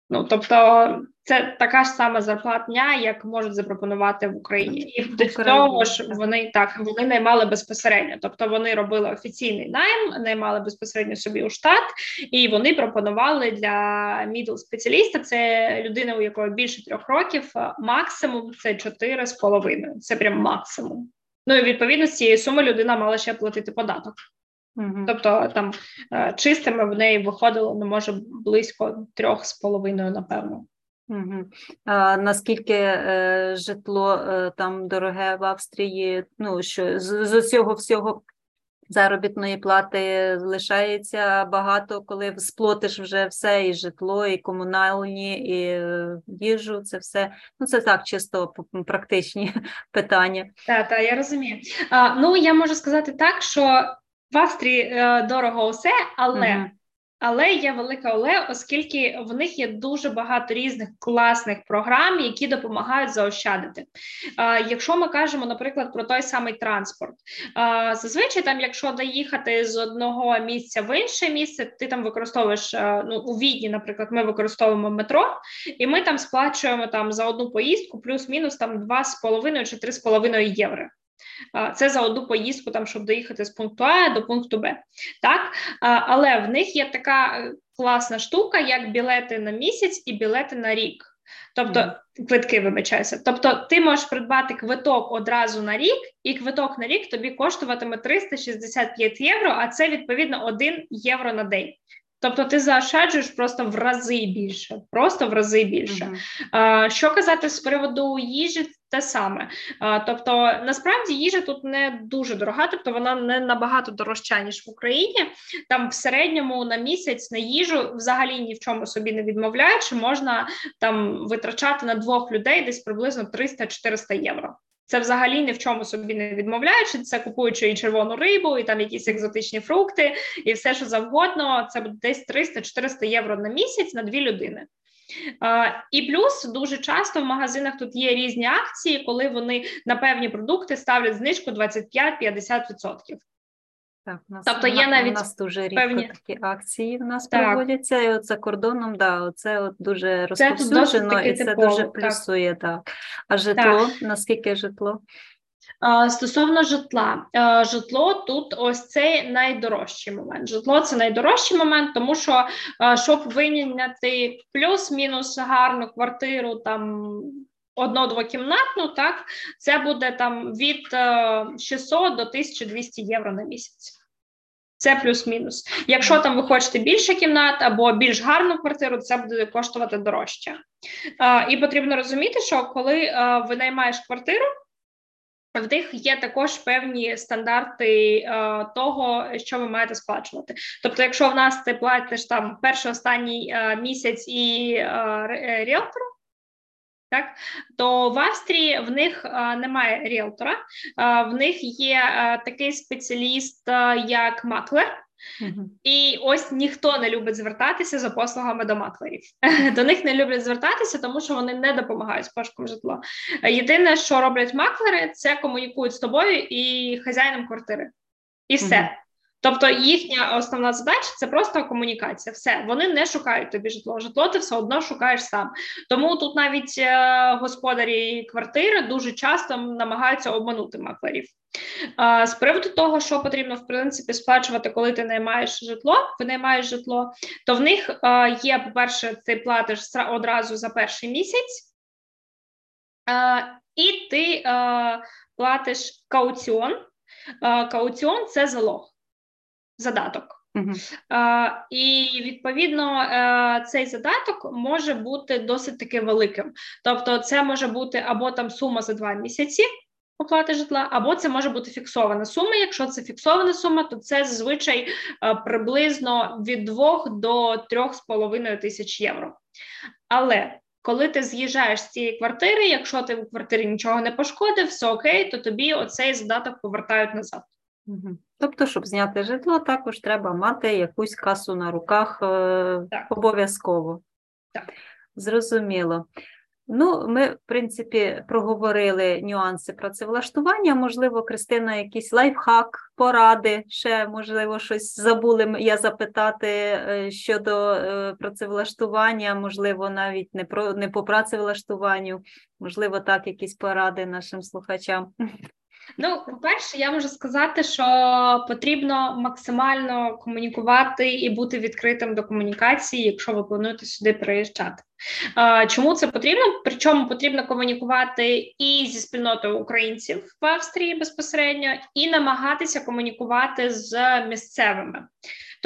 Ну тобто це така ж сама зарплатня, як можуть запропонувати в Україні, і до цього ж вони так вони наймали безпосередньо. Тобто вони робили офіційний найм, наймали безпосередньо собі у штат, і вони пропонували для мідл спеціаліста. Це людина, у якої більше трьох років, максимум це чотири з половиною. Це прям максимум. Ну і відповідно з цієї суми людина мала ще платити податок. Угу. Тобто там е, чистими в неї виходило ну, може близько трьох з половиною, напевно. Угу. А Наскільки е, житло е, там дороге в Австрії? Ну що з, з цього всього заробітної плати лишається багато, коли сплотиш вже все, і житло, і комунальні, і е, їжу, це все. Ну це так, чисто практичні питання. Так, так, я розумію. А, Ну я можу сказати так, що в Австрії е, дорого усе, але mm-hmm. але є велика але, оскільки в них є дуже багато різних класних програм, які допомагають заощадити. Е, якщо ми кажемо, наприклад, про той самий транспорт, е, зазвичай там, якщо доїхати з одного місця в інше місце, ти там використовуєш е, ну у відні, наприклад, ми використовуємо метро, і ми там сплачуємо там за одну поїздку плюс-мінус там 2,5 чи 3,5 євро. Це за одну поїздку, там щоб доїхати з пункту А до пункту Б. Так, але в них є така класна штука, як білети на місяць і білети на рік. Тобто mm. квитки вибачаюся. Тобто, ти можеш придбати квиток одразу на рік, і квиток на рік тобі коштуватиме 365 євро, а це відповідно 1 євро на день. Тобто ти заощаджуєш просто в рази більше, просто в рази більше. Uh-huh. Що казати з приводу їжі, те саме. Тобто, насправді їжа тут не дуже дорога, тобто вона не набагато дорожча, ніж в Україні. Там в середньому на місяць на їжу взагалі ні в чому собі не відмовляючи, можна там витрачати на двох людей десь приблизно 300-400 євро. Це взагалі ні в чому собі не відмовляючи, це купуючи і червону рибу, і там якісь екзотичні фрукти, і все, що завгодно, це буде десь 300-400 євро на місяць на дві людини. Uh, і плюс дуже часто в магазинах тут є різні акції, коли вони на певні продукти ставлять знижку 25-50%. Так, у нас, тобто є навіть у нас дуже рідко певні... такі акції в нас так. проводяться, і от за кордоном, да, це от дуже розповсюджено і це типово, дуже плюсує. Так. так. А житло, так. наскільки житло? Стосовно житла, житло тут ось цей найдорожчий момент. Житло це найдорожчий момент, тому що щоб вийняти плюс-мінус гарну квартиру там. Одно-двокімнатну, так це буде там від 600 до 1200 євро на місяць. Це плюс-мінус. Якщо там ви хочете більше кімнат або більш гарну квартиру, це буде коштувати дорожче. І потрібно розуміти, що коли ви наймаєш квартиру, в них є також певні стандарти е, того, що ви маєте сплачувати. Тобто, якщо в нас ти платиш там перший останній е, місяць і е, е ріелтору, так то в Австрії в них е, немає ріелтора, е, в них є такий спеціаліст, як маклер. І ось ніхто не любить звертатися за послугами до маклерів. До них не люблять звертатися, тому що вони не допомагають з пошуком житла. Єдине, що роблять маклери, це комунікують з тобою і хазяїном квартири. І все. Тобто їхня основна задача це просто комунікація. Все, вони не шукають тобі житло. Житло ти все одно шукаєш сам. Тому тут навіть е, господарі квартири дуже часто намагаються обманути маклерів. З приводу того, що потрібно в принципі сплачувати, коли ти наймаєш житло, винаймаєш житло, то в них є, по-перше, ти платиш одразу за перший місяць, і ти платиш кауціон. Кауціон це залог, задаток. Uh-huh. Uh, і відповідно uh, цей задаток може бути досить таки великим. Тобто, це може бути або там сума за два місяці, оплати житла, або це може бути фіксована сума. Якщо це фіксована сума, то це зазвичай е, приблизно від 2 до 3,5 тисяч євро. Але коли ти з'їжджаєш з цієї квартири, якщо ти в квартирі нічого не пошкодив, все окей, то тобі оцей задаток повертають назад. Тобто, щоб зняти житло, також треба мати якусь касу на руках е, так. обов'язково. Так. Зрозуміло. Ну, ми, в принципі, проговорили нюанси працевлаштування. Можливо, Кристина, якийсь лайфхак, поради, ще, можливо, щось забули я запитати е, щодо е, працевлаштування, можливо, навіть не про не по працевлаштуванню, можливо, так, якісь поради нашим слухачам. Ну, по-перше, я можу сказати, що потрібно максимально комунікувати і бути відкритим до комунікації, якщо ви плануєте сюди приїжджати. Чому це потрібно? Причому потрібно комунікувати і зі спільнотою українців в Австрії безпосередньо, і намагатися комунікувати з місцевими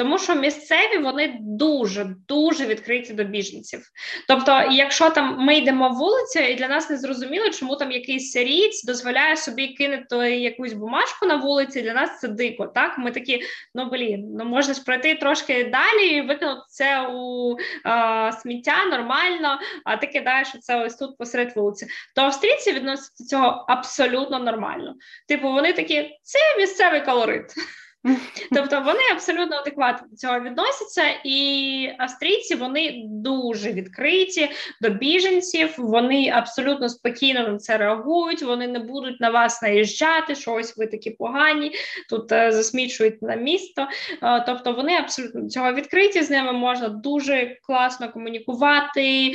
тому що місцеві вони дуже дуже відкриті до біженців. Тобто, якщо там ми йдемо вулицю, і для нас не зрозуміло, чому там якийсь сирієць дозволяє собі кинути якусь бумажку на вулиці, для нас це дико. Так, ми такі, ну блін, ну можна ж пройти трошки далі і викинути це у а, сміття нормально, а ти кидаєш це ось тут посеред вулиці. То австрійці відносяться до цього абсолютно нормально. Типу, вони такі, це місцевий колорит. Тобто вони абсолютно адекватно до цього відносяться, і австрійці вони дуже відкриті до біженців. Вони абсолютно спокійно на це реагують. Вони не будуть на вас наїжджати, що ось ви такі погані, тут е, засмічують на місто. Е, тобто вони абсолютно до цього відкриті. З ними можна дуже класно комунікувати.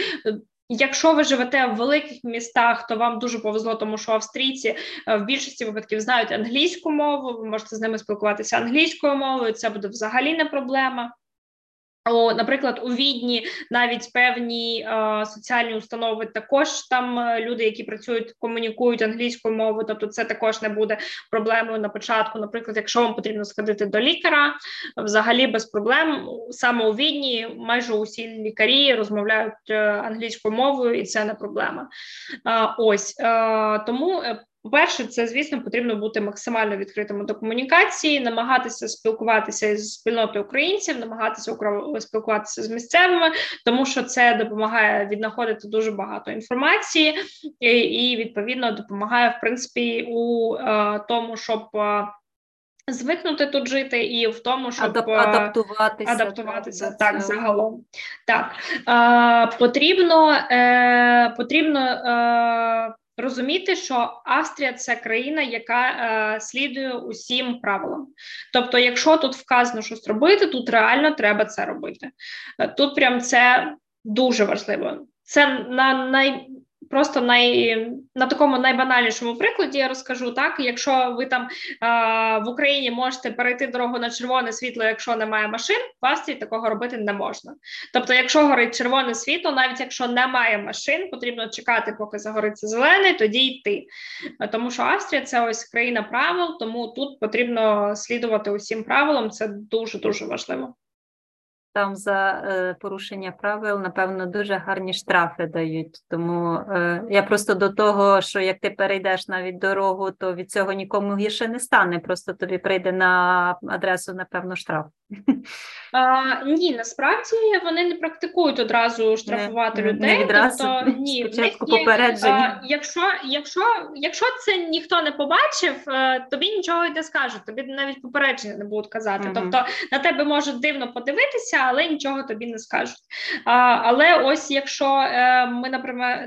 Якщо ви живете в великих містах, то вам дуже повезло, тому що австрійці е, в більшості випадків знають англійську мову. Ви можете з ними спілкуватися англійською мовою. Це буде взагалі не проблема. О, Наприклад, у відні навіть певні е, соціальні установи також там е, люди, які працюють, комунікують англійською мовою, тобто це також не буде проблемою на початку. Наприклад, якщо вам потрібно сходити до лікаря, взагалі без проблем. Саме у відні майже усі лікарі розмовляють е, англійською мовою, і це не проблема. Е, ось е, тому е, по-перше, це звісно потрібно бути максимально відкритими до комунікації, намагатися спілкуватися з спільнотою українців, намагатися спілкуватися з місцевими, тому що це допомагає віднаходити дуже багато інформації і відповідно допомагає в принципі у е, тому, щоб е, Звикнути тут жити і в тому, щоб Адап- адаптуватися адаптуватися так, так загалом. Так е, потрібно е, потрібно е, розуміти, що Австрія це країна, яка е, слідує усім правилам. Тобто, якщо тут вказано щось робити, тут реально треба це робити. Е, тут прям це дуже важливо. Це на най просто най, на такому найбанальнішому прикладі я розкажу так. Якщо ви там а, в Україні можете перейти дорогу на червоне світло, якщо немає машин, в Австрії такого робити не можна. Тобто, якщо горить червоне світло, навіть якщо немає машин, потрібно чекати, поки загориться зелений, тоді йти. Тому що Австрія це ось країна правил, тому тут потрібно слідувати усім правилам. Це дуже дуже важливо там за е, порушення правил, напевно, дуже гарні штрафи дають. Тому е, я просто до того, що як ти перейдеш навіть дорогу, то від цього нікому гірше не стане. Просто тобі прийде на адресу, напевно, штраф. А, Ні, насправді вони не практикують одразу штрафувати не, людей. Не відразу, тобто, ні, спочатку попередження. А, якщо якщо, якщо це ніхто не побачив, е, тобі нічого й не скажуть, тобі навіть попередження не будуть казати. Угу. Тобто на тебе можуть дивно подивитися, але нічого тобі не скажуть. А, Але ось якщо е, ми,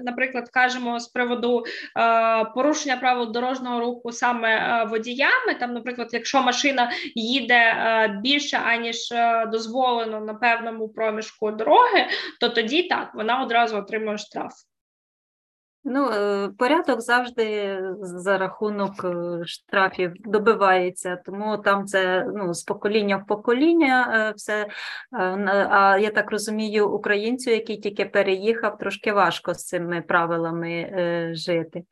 наприклад, кажемо з приводу е, порушення правил дорожнього руху саме водіями, там, наприклад, якщо машина їде більше аніж е, дозволено на певному проміжку дороги, то тоді так вона одразу отримує штраф. Ну, е, порядок завжди за рахунок е, штрафів добивається, тому там це ну, з покоління в покоління все. А я так розумію, українцю, який тільки переїхав, трошки важко з цими правилами жити.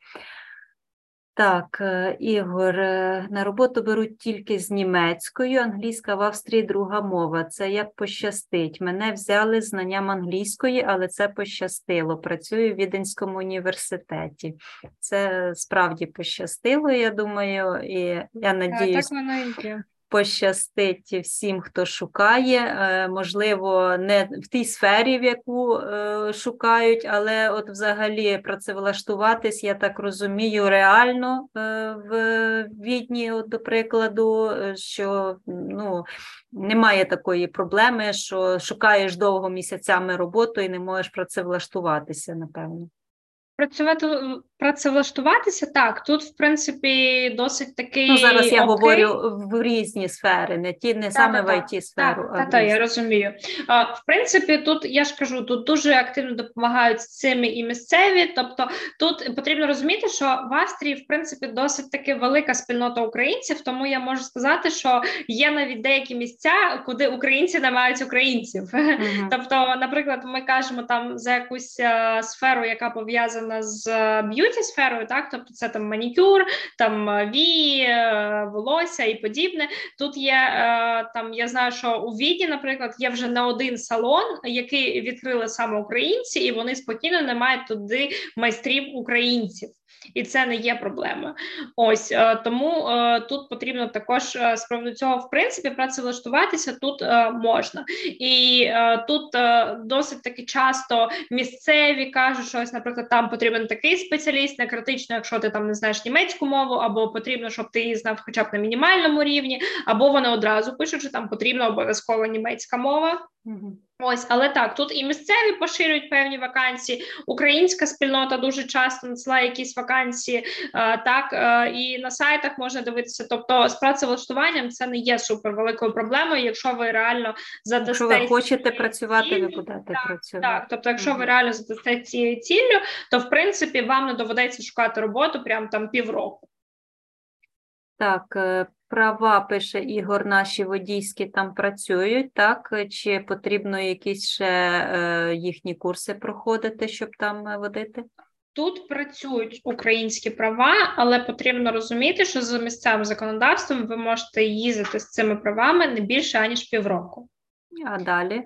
Так, е, Ігор, е, на роботу беруть тільки з німецькою, англійська в Австрії друга мова. Це як пощастить. Мене взяли знанням англійської, але це пощастило. Працюю в Віденському університеті. Це справді пощастило, я думаю, і я надіюсь. Так, воно і є пощастить всім, хто шукає, е, можливо, не в тій сфері, в яку е, шукають, але от взагалі працевлаштуватись, я так розумію, реально е, в Відні, от, до прикладу, що ну, немає такої проблеми, що шукаєш довго місяцями роботу і не можеш працевлаштуватися, напевно. Працювати працевлаштуватися так. Тут, в принципі, досить такий. Ну, зараз я окей. говорю в різні сфери, не ті, не та, саме та, в IT сферу. Так, а та, та, я розумію. А, В принципі, тут я ж кажу, тут дуже активно допомагають цими і місцеві. Тобто, тут потрібно розуміти, що в Австрії, в принципі, досить таки велика спільнота українців, тому я можу сказати, що є навіть деякі місця, куди українці не мають українців. е Тобто, наприклад, ми кажемо там за якусь а, сферу, яка пов'язана з е, beauty сферою, так тобто це там манікюр, там ві вії, е, волосся і подібне. Тут є там, я знаю, що у Віді, наприклад, є вже не один салон, який відкрили саме українці, і вони спокійно не мають туди майстрів українців і це не є проблемою. Ось е, тому е, тут потрібно також е, з приводу цього, в принципі, працевлаштуватися тут можна, і тут досить таки часто місцеві кажуть, що ось, наприклад, там потрібен такий спеціаліст, не критично, якщо ти там не знаєш німецьку мову, або потрібно, щоб ти її знав, хоча б на мінімальному рівні, або вони одразу пишуть, що там потрібна обов'язково німецька мова. Ось, але так, тут і місцеві поширюють певні вакансії. Українська спільнота дуже часто надсилає якісь вакансії, е, так е, і на сайтах можна дивитися. Тобто, з працевлаштуванням це не є супер великою проблемою, якщо ви реально задасте Якщо ви хочете працювати, ви будете так, працювати. Так, тобто, якщо ви реально задасте цією ціллю, то в принципі вам не доведеться шукати роботу прямо там півроку. Так, е, права, пише Ігор, наші водійські там працюють, так? Чи потрібно якісь ще е, їхні курси проходити, щоб там е, водити? Тут працюють українські права, але потрібно розуміти, що за місцевим законодавством ви можете їздити з цими правами не більше аніж півроку. А далі?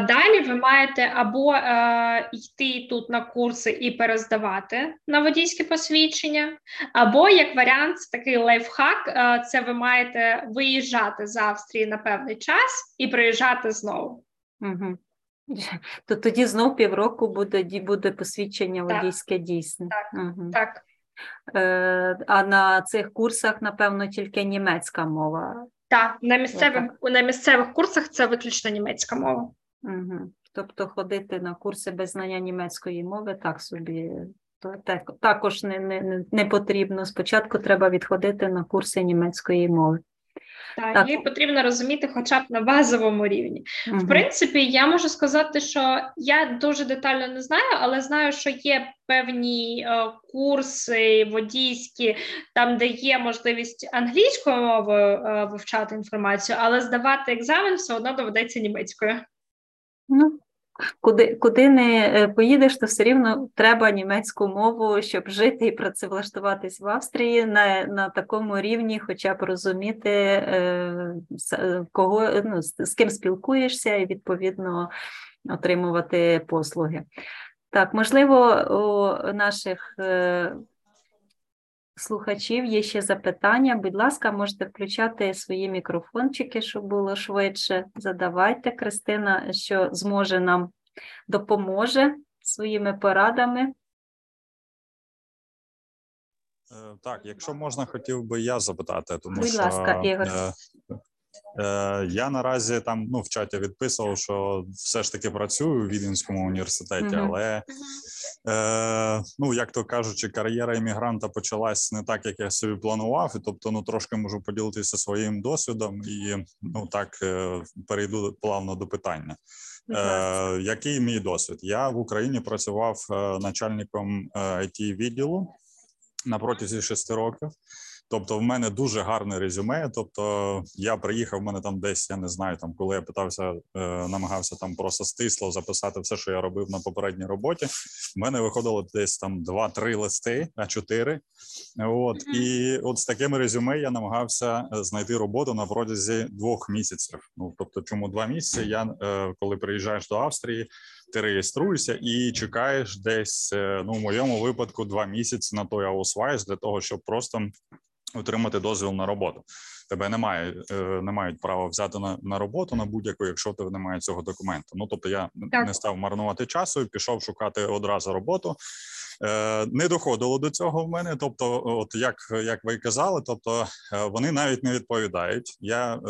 Далі ви маєте або е, йти тут на курси і перездавати на водійське посвідчення, або як варіант, такий лайфхак, е, це ви маєте виїжджати з Австрії на певний час і приїжджати знову. Угу. То тоді знов півроку буде буде посвідчення водійське дійсне. Так, угу. так. Е, А на цих курсах, напевно, тільки німецька мова. Так, на місцевих на місцевих курсах це виключно німецька мова. Угу. Тобто ходити на курси без знання німецької мови так собі то також не, не, не потрібно. Спочатку треба відходити на курси німецької мови. Так, так. її потрібно розуміти хоча б на базовому рівні. Угу. В принципі, я можу сказати, що я дуже детально не знаю, але знаю, що є певні е, курси водійські, там, де є можливість англійською мовою е, вивчати інформацію, але здавати екзамен все одно доведеться німецькою. Ну, Куди куди не е, поїдеш, то все рівно треба німецьку мову, щоб жити і працевлаштуватись в Австрії на на такому рівні, хоча б розуміти, е, кого ну, з ким спілкуєшся, і відповідно отримувати послуги. Так, можливо, у наших е, слухачів є ще запитання. Будь ласка, можете включати свої мікрофончики, щоб було швидше. Задавайте, Кристина, що зможе нам допоможе своїми порадами. Е, так, якщо можна, хотів би я запитати, тому Будь що ласка, Ігор. Е, я наразі там ну в чаті відписував, що все ж таки працюю у Віденському університеті, але е, ну як то кажучи, кар'єра іммігранта почалась не так, як я собі планував. І тобто, ну трошки можу поділитися своїм досвідом і ну так е, перейду плавно до питання. Е, Який мій досвід? Я в Україні працював е, начальником it е, відділу на протязі шести років. Тобто, в мене дуже гарне резюме. Тобто, я приїхав в мене там десь, я не знаю, там коли я питався, е, намагався там просто стисло записати все, що я робив на попередній роботі. В мене виходило десь там два-три листи, а чотири. От mm-hmm. і от з такими резюме я намагався е, знайти роботу на протязі двох місяців. Ну тобто, чому два місяці? Я е, коли приїжджаєш до Австрії, ти реєструєшся і чекаєш десь ну в моєму випадку два місяці на той аусвайс для того, щоб просто отримати дозвіл на роботу. Тебе немає, е, не мають права взяти на на роботу на будь-яку, якщо тебе немає цього документу. Ну тобто я так. не став марнувати часу і пішов шукати одразу роботу. Е, Не доходило до цього в мене. Тобто, от як як ви казали, тобто е, вони навіть не відповідають. Я е,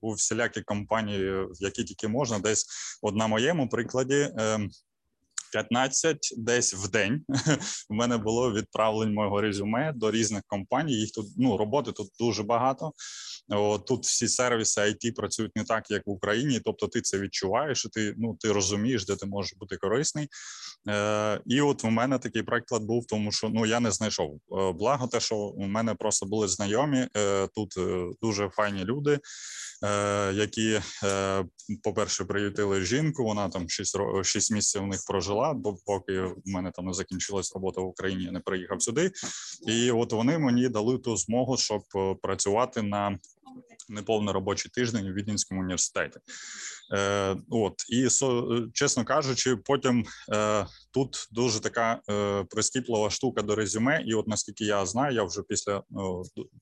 у всілякі компанії, які тільки можна, десь от на моєму прикладі. Е, 15 десь в день в мене було відправлень мого резюме до різних компаній. Їх тут ну роботи тут дуже багато. О, тут всі сервіси IT працюють не так, як в Україні. Тобто, ти це відчуваєш, і ти ну ти розумієш, де ти можеш бути корисний. Е, І от у мене такий приклад був, тому що ну я не знайшов. Е, благо, те, що у мене просто були знайомі е, тут е, дуже файні люди. Е, які, е, по-перше, приютили жінку. Вона там 6, 6 місяців у них прожила, бо поки в мене там не закінчилась робота в Україні, я не приїхав сюди. І от вони мені дали ту змогу, щоб е, працювати на неповний робочий тиждень у Віденському університеті. Е, От і чесно кажучи, потім е, тут дуже така е, прискіплива штука до резюме. І, от наскільки я знаю, я вже після е,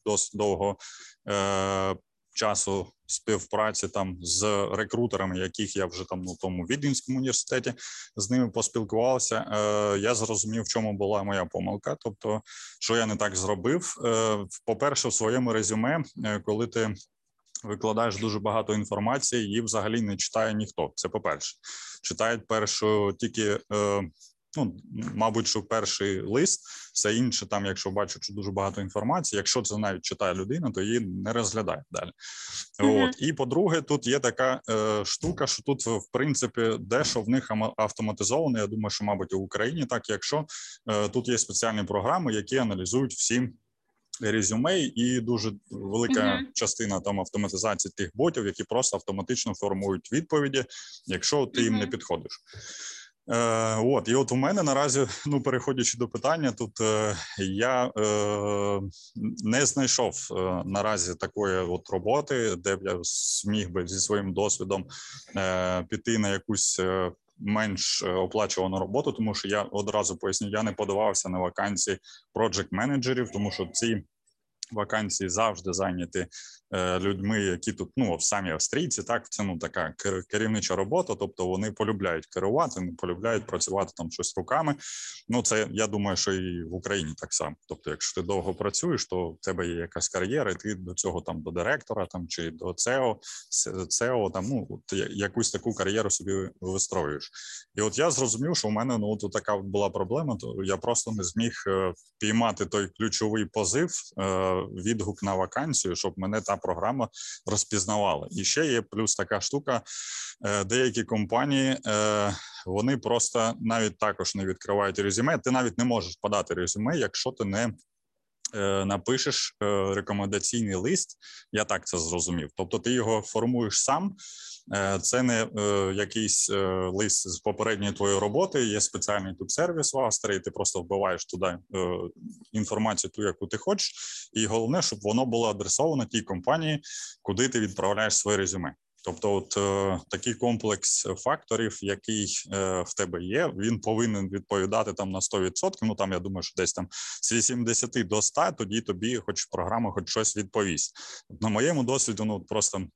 досить довго. Е, часу співпраці там з рекрутерами, яких я вже там ну тому віденському університеті з ними поспілкувався. Е, Я зрозумів, в чому була моя помилка. Тобто, що я не так зробив. Е, По перше, в своєму резюме, е, коли ти Викладаєш дуже багато інформації, її взагалі не читає ніхто. Це по перше, читають першу тільки е, Ну, мабуть, що перший лист, все інше, там, якщо бачать, що дуже багато інформації, якщо це навіть читає людина, то її не розглядає далі. Mm-hmm. От і по-друге, тут є така е, штука, що тут, в принципі, дещо в них автоматизовано. Я думаю, що, мабуть, у Україні так, якщо е, тут є спеціальні програми, які аналізують всі резюме, і дуже велика uh-huh. частина там автоматизації тих ботів, які просто автоматично формують відповіді, якщо ти uh-huh. їм не підходиш. Е, От і от у мене наразі, ну переходячи до питання, тут е, я е, не знайшов е, наразі такої от роботи, де б я зміг би зі своїм досвідом е, піти на якусь. Е, Менш оплачувану роботу, тому що я одразу поясню, я не подавався на вакансії проджект менеджерів, тому що ці вакансії завжди зайняті Е, людьми, які тут ну самі австрійці, так це ну така керівнича робота. Тобто вони полюбляють керувати, не полюбляють працювати там щось руками. Ну це я думаю, що і в Україні так само. Тобто, якщо ти довго працюєш, то в тебе є якась кар'єра, і ти до цього там до директора, там чи до CEO, CEO, там ну якусь таку кар'єру собі вистроюєш. І от я зрозумів, що в мене ну тут така була проблема. То я просто не зміг е, піймати той ключовий позив, е, відгук на вакансію, щоб мене та програма розпізнавала. І ще є плюс така штука: е, деякі компанії е, вони просто навіть також не відкривають резюме. Ти навіть не можеш подати резюме, якщо ти не Напишеш рекомендаційний лист, я так це зрозумів. Тобто, ти його формуєш сам, Е, це не е, якийсь е, лист з попередньої твоєї роботи. Є спеціальний тут сервіс в Австрії. Ти просто вбиваєш туди інформацію, ту яку ти хочеш, і головне, щоб воно було адресовано тій компанії, куди ти відправляєш своє резюме. Тобто, от е, такий комплекс факторів, який е, в тебе є, він повинен відповідати там на 100%. Ну там я думаю, що десь там з 80 до 100, тоді тобі, хоч програма, хоч щось відповість. На моєму досвіду, ну просто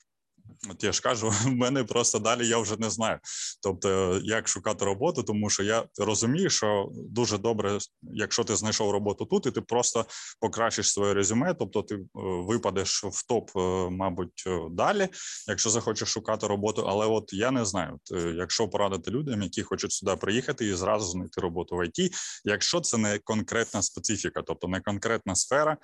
От я ж кажу, в мене просто далі я вже не знаю. Тобто, як шукати роботу, тому що я розумію, що дуже добре, якщо ти знайшов роботу тут, і ти просто покращиш своє резюме, тобто ти е, випадеш в топ, е, мабуть, е, далі, якщо захочеш шукати роботу. Але от я не знаю, якщо порадити людям, які хочуть сюди приїхати і зразу знайти роботу в ІТ, якщо це не конкретна специфіка, тобто не конкретна сфера,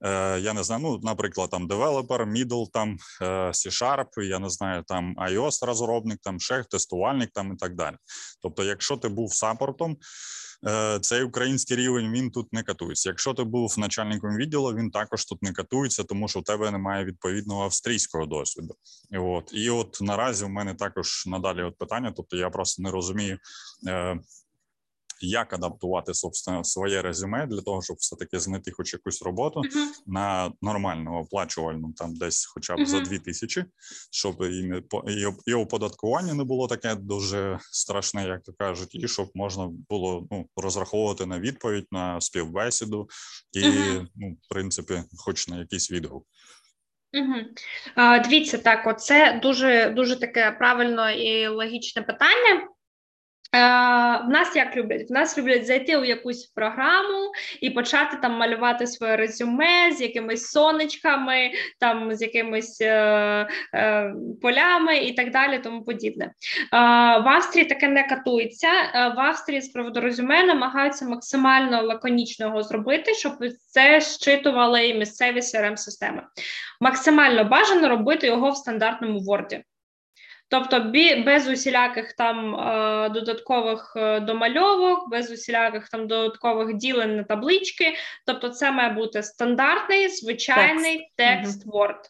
я не знаю, ну, наприклад, там девелопер, middle, там C-Sharp, я не знаю, там iOS розробник, там ще тестувальник, там і так далі. Тобто, якщо ти був саппортом, е, цей український рівень він тут не катується. Якщо ти був начальником відділу, він також тут не катується, тому що в тебе немає відповідного австрійського досвіду. І от і от наразі в мене також надалі от питання. Тобто я просто не розумію. Як адаптувати собственно своє резюме для того, щоб все таки знайти хоч якусь роботу uh-huh. на нормальну оплачувальну, там десь, хоча б uh-huh. за дві тисячі, щоб і не і, і оподаткування не було таке дуже страшне, як то кажуть, і щоб можна було ну розраховувати на відповідь на співбесіду і uh-huh. ну, в принципі, хоч на якийсь відгук. Угу. Дивіться, так, оце дуже дуже таке правильне і логічне питання. Е, в нас як люблять? В нас люблять зайти у якусь програму і почати там малювати своє резюме з якимись сонечками, там з якимись е, е, полями і так далі, тому подібне. Е, в Австрії таке не катується. Е, в Австрії з приводу резюме намагаються максимально лаконічно його зробити, щоб це щитували місцеві crm системи Максимально бажано робити його в стандартному Word. Тобто, без усіляких там е, додаткових е, домальовок, без усіляких там додаткових ділень на таблички. Тобто, це має бути стандартний звичайний текст, текст Word.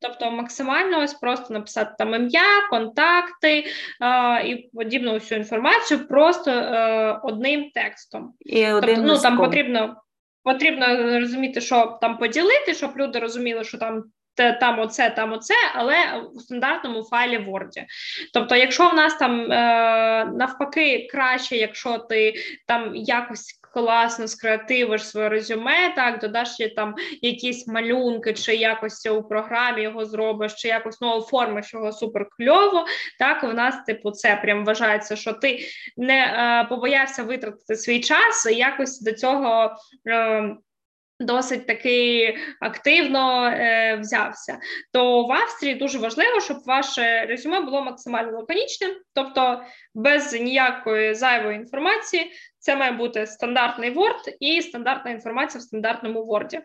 Тобто максимально ось просто написати там ім'я, контакти е, і подібну всю інформацію просто е, одним текстом. І тобто, один ну, там потрібно потрібно розуміти, що там поділити, щоб люди розуміли, що там там оце, там оце, але в стандартному файлі Word. Тобто, якщо в нас там е, навпаки краще, якщо ти там якось класно скреативиш своє резюме, так додаш ще там якісь малюнки, чи якось у програмі його зробиш, чи якось ну, оформиш його супер кльово. Так, в нас, типу, це прям вважається, що ти не е, побоявся витратити свій час і якось до цього. Е, Досить таки активно е, взявся, то в Австрії дуже важливо, щоб ваше резюме було максимально лаконічним, тобто без ніякої зайвої інформації, це має бути стандартний Word і стандартна інформація в стандартному Word.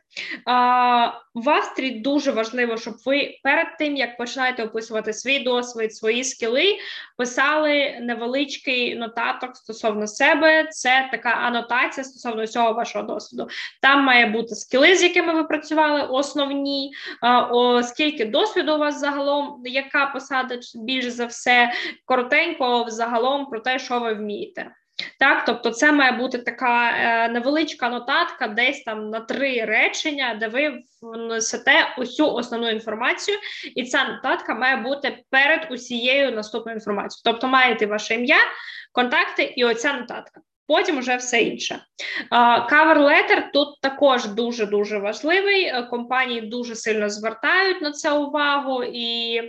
В Австрії дуже важливо, щоб ви перед тим, як починаєте описувати свій досвід, свої скіли, писали невеличкий нотаток стосовно себе. Це така анотація стосовно цього вашого досвіду. Там має бути скіли, з якими ви працювали, основні, о, скільки досвіду у вас загалом, яка посада більш за все коротенько загалом про те, що ви вмієте. Так, тобто, це має бути така е, невеличка нотатка, десь там на три речення, де ви внесете усю основну інформацію, і ця нотатка має бути перед усією наступною інформацією. Тобто, маєте ваше ім'я, контакти і оця нотатка. Потім вже все інше. Cover letter тут також дуже дуже важливий. Е, компанії дуже сильно звертають на це увагу і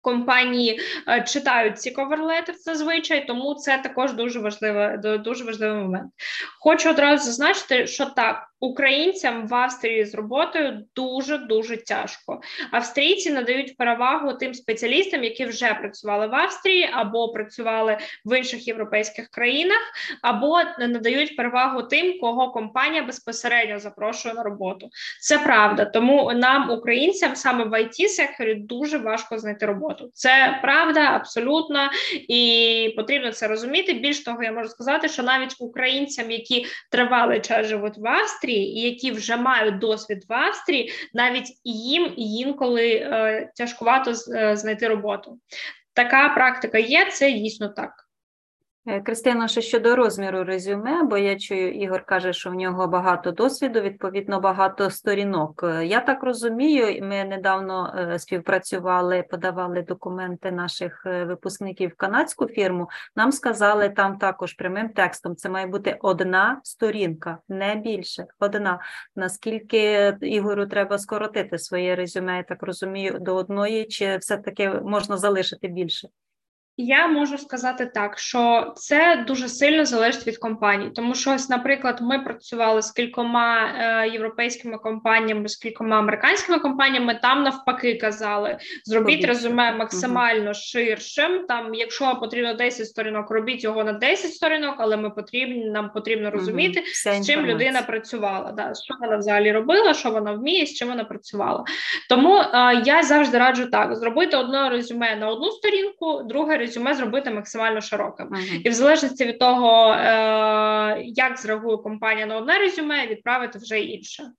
компанії е, читають ці коверлети зазвичай, тому це також дуже важливий, дуже важливий момент. Хочу одразу зазначити, що так. Українцям в Австрії з роботою дуже дуже тяжко. Австрійці надають перевагу тим спеціалістам, які вже працювали в Австрії або працювали в інших європейських країнах, або надають перевагу тим, кого компанія безпосередньо запрошує на роботу. Це правда. Тому нам, українцям, саме в it секторі дуже важко знайти роботу. Це правда, абсолютно, і потрібно це розуміти. Більш того, я можу сказати, що навіть українцям, які тривалий час живуть в Австрії. Австрії, і які вже мають досвід в Австрії, навіть їм інколи е, тяжкувато е, знайти роботу. Така практика є, це дійсно так. Е, Кристина, ще щодо розміру резюме, бо я чую, Ігор каже, що в нього багато досвіду, відповідно, багато сторінок. Е, я так розумію, ми недавно е, співпрацювали, подавали документи наших випускників в канадську фірму. Нам сказали там також прямим текстом: це має бути одна сторінка, не більше. Одна. Наскільки Ігору треба скоротити своє резюме, я так розумію, до одної, чи все-таки можна залишити більше? Я можу сказати так, що це дуже сильно залежить від компаній, тому що ось, наприклад, ми працювали з кількома е, європейськими компаніями, з кількома американськими компаніями. Там навпаки казали: зробіть резюме максимально угу. ширшим. Там, якщо потрібно 10 сторінок, робіть його на 10 сторінок, але ми потрібні, нам потрібно розуміти, угу. з чим людина працювала. Да, що вона взагалі робила, що вона вміє, з чим вона працювала. Тому е, я завжди раджу так: зробити одне резюме на одну сторінку, друге резюме резюме зробити максимально широким, uh-huh. і в залежності від того, е, як зреагує компанія на одне резюме, відправити вже інше.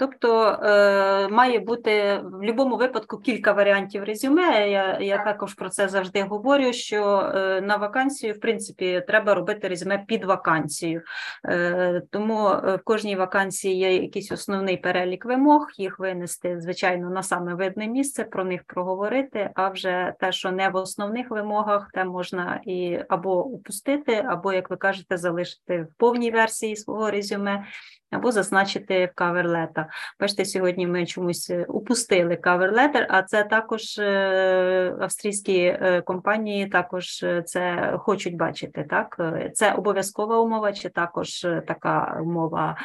Тобто е, має бути в будь-якому випадку кілька варіантів резюме. Я я також про це завжди говорю. Що е, на вакансію, в принципі, треба робити резюме під вакансію, е, тому в кожній вакансії є якийсь основний перелік вимог, їх винести, звичайно, на саме видне місце, про них проговорити. А вже те, що не в основних вимогах, те можна і або упустити, або, як ви кажете, залишити в повній версії свого резюме або зазначити в каверлета. Бачите, сьогодні ми чомусь е, упустили каверлетер, а це також е, австрійські е, компанії також це хочуть бачити. Так, Це обов'язкова умова, чи також така умова,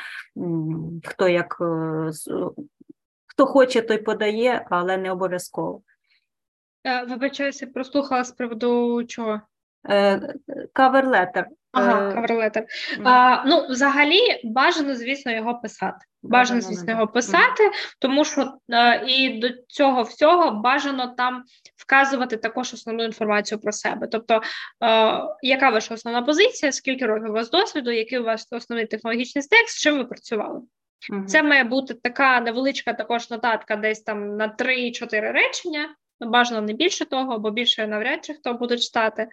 хто як хто хоче, той подає, але не обов'язково. Вибачаюся, прослухала з приводу чого? Каверлетер. Ага, каверлетер. Mm. А, Ну, взагалі, бажано, звісно, його писати. Бажано, звісно, його писати, тому що а, і до цього всього бажано там вказувати також основну інформацію про себе. Тобто, а, яка ваша основна позиція, скільки років у вас досвіду, який у вас основний технологічний стек, з чим ви працювали? Mm-hmm. Це має бути така невеличка також нотатка, десь там на 3-4 речення. Бажано не більше того, бо більше навряд чи хто буде читати.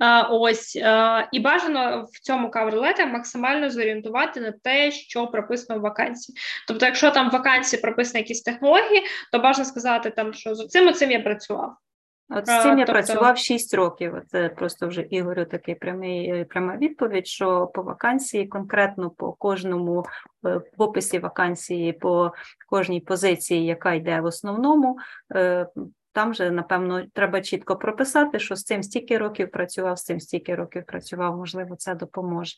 А, Ось а, і бажано в цьому каверлеті максимально зорієнтувати на те, що прописано в вакансії. Тобто, якщо там в вакансії прописані якісь технології, то бажано сказати, там що з цим цим я працював. От з цим я тобто... працював 6 років. Це просто вже Ігорю такий прямий е, пряма відповідь. Що по вакансії, конкретно по кожному е, в описі вакансії, по кожній позиції, яка йде в основному, е, там же, напевно, треба чітко прописати, що з цим стільки років працював, з цим стільки років працював, можливо, це допоможе.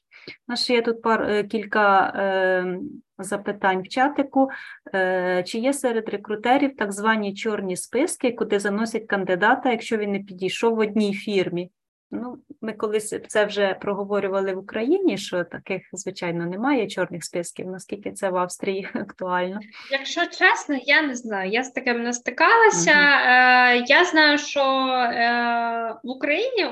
У ще є тут пар, е, кілька е, запитань в чатику. Е, Чи є серед рекрутерів так звані чорні списки, куди заносять кандидата, якщо він не підійшов в одній фірмі? Ну, Ми колись це вже проговорювали в Україні, що таких, звичайно, немає чорних списків, наскільки це в Австрії актуально. Якщо чесно, я не знаю. Я з таким не стикалася. Угу. Я знаю, що е, в Україні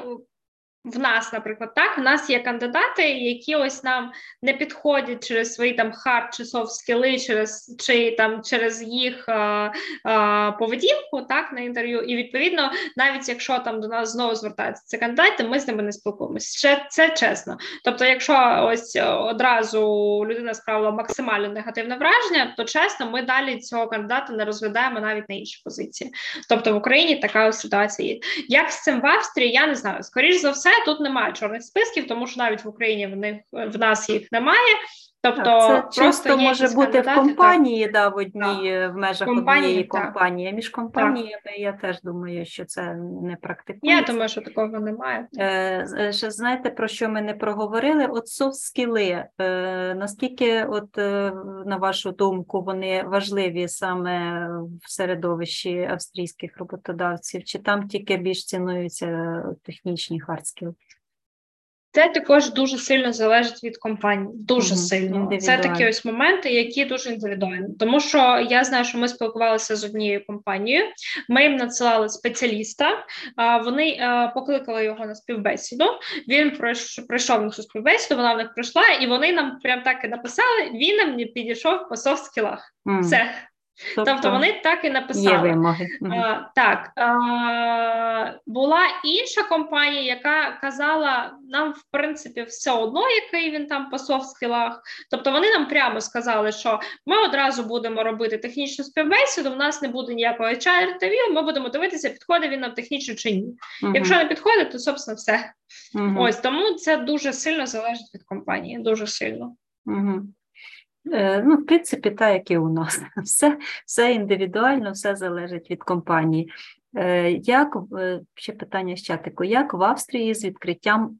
в нас, наприклад, так, в нас є кандидати, які ось нам не підходять через свої там hard чи soft скіли, через чи там через їх а, а, поведінку, так на інтерв'ю. І відповідно, навіть якщо там до нас знову звертаються ці кандидати, ми з ними не спілкуємося. Ще це чесно. Тобто, якщо ось одразу людина справила максимально негативне враження, то чесно, ми далі цього кандидата не розглядаємо навіть на інші позиції. Тобто в Україні така ситуація є. Як з цим в Австрії, я не знаю. Скоріше за все, тут немає чорних списків, тому що навіть в Україні в них в нас їх немає. Тобто так, це просто може бути в компанії, так. да, в одній так. в межах компанії, однієї компанії. Між компаніями я теж думаю, що це не практикується. Я думаю, що такого немає. Е, ще знаєте, про що ми не проговорили? От софт-скіли, е, наскільки, от е, на вашу думку, вони важливі саме в середовищі австрійських роботодавців, чи там тільки більш цінуються технічні хардскіли? Це також дуже сильно залежить від компанії. Дуже mm-hmm. сильно. Це такі ось моменти, які дуже індивідуальні. Тому що я знаю, що ми спілкувалися з однією компанією. Ми їм надсилали спеціаліста. Вони покликали його на співбесіду. Він пройшов на цю співбесіду. Вона в них пройшла, і вони нам прям так і написали. Він нам не підійшов по софт скілах. Mm. Все. Тобто, тобто вони так і написали. Є вимоги. А, Так а, була інша компанія, яка казала, нам в принципі все одно, який він там по софт-скілах. Тобто вони нам прямо сказали, що ми одразу будемо робити технічну співбесіду, в нас не буде ніякого hr інтерв'ю ми будемо дивитися, підходить він нам технічно чи ні. uh Якщо не підходить, то собственно все. uh Ось тому це дуже сильно залежить від компанії, дуже сильно. Е, ну, в принципі, так, як і у нас. Все все індивідуально, все залежить від компанії. Е, як е, ще питання з чатику, як в Австрії з відкриттям,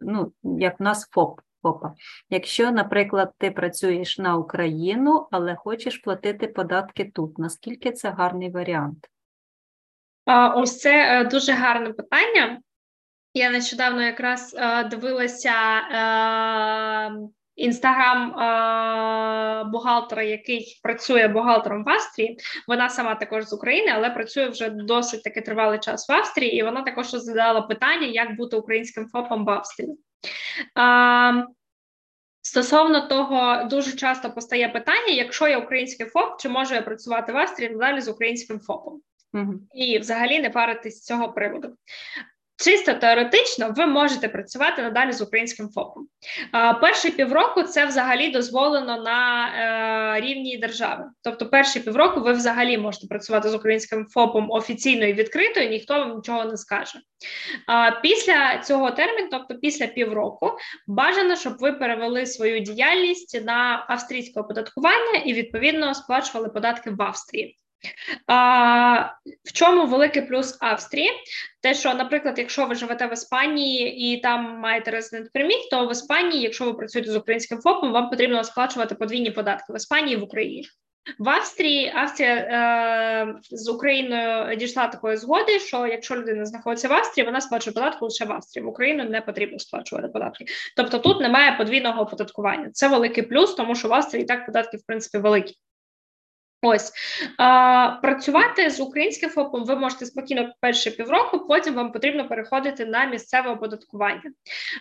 ну, як в нас ФОП? ФОПа? Якщо, наприклад, ти працюєш на Україну, але хочеш платити податки тут, наскільки це гарний варіант? Ось це дуже гарне питання. Я нещодавно якраз дивилася Інстаграм бухгалтера, який працює бухгалтером в Австрії. Вона сама також з України, але працює вже досить таки тривалий час в Австрії, і вона також задала питання, як бути українським ФОПом в Австрії. А, Стосовно того, дуже часто постає питання: якщо я український ФОП, чи можу я працювати в Австрії надалі з українським ФОПом? uh І взагалі не паритись з цього приводу. Чисто теоретично ви можете працювати надалі з українським ФОПом. Перші півроку це взагалі дозволено на е, рівні держави. Тобто, перші півроку ви взагалі можете працювати з українським ФОПом офіційно і відкрито, і ніхто вам нічого не скаже. Після цього терміну, тобто після півроку, бажано, щоб ви перевели свою діяльність на австрійське оподаткування і відповідно сплачували податки в Австрії. А, В чому великий плюс Австрії? Те, що, наприклад, якщо ви живете в Іспанії і там маєте резидент перміт, то в Іспанії, якщо ви працюєте з українським ФОПом, вам потрібно сплачувати подвійні податки в Іспанії і в Україні. В Австрії Австрія е, з Україною дійшла такої згоди, що якщо людина знаходиться в Австрії, вона сплачує податку лише в Австрії. В Україну не потрібно сплачувати податки. Тобто тут немає подвійного оподаткування. Це великий плюс, тому що в Австрії і так податки в принципі великі. Ось а, працювати з українським ФОПом ви можете спокійно перші півроку, потім вам потрібно переходити на місцеве оподаткування.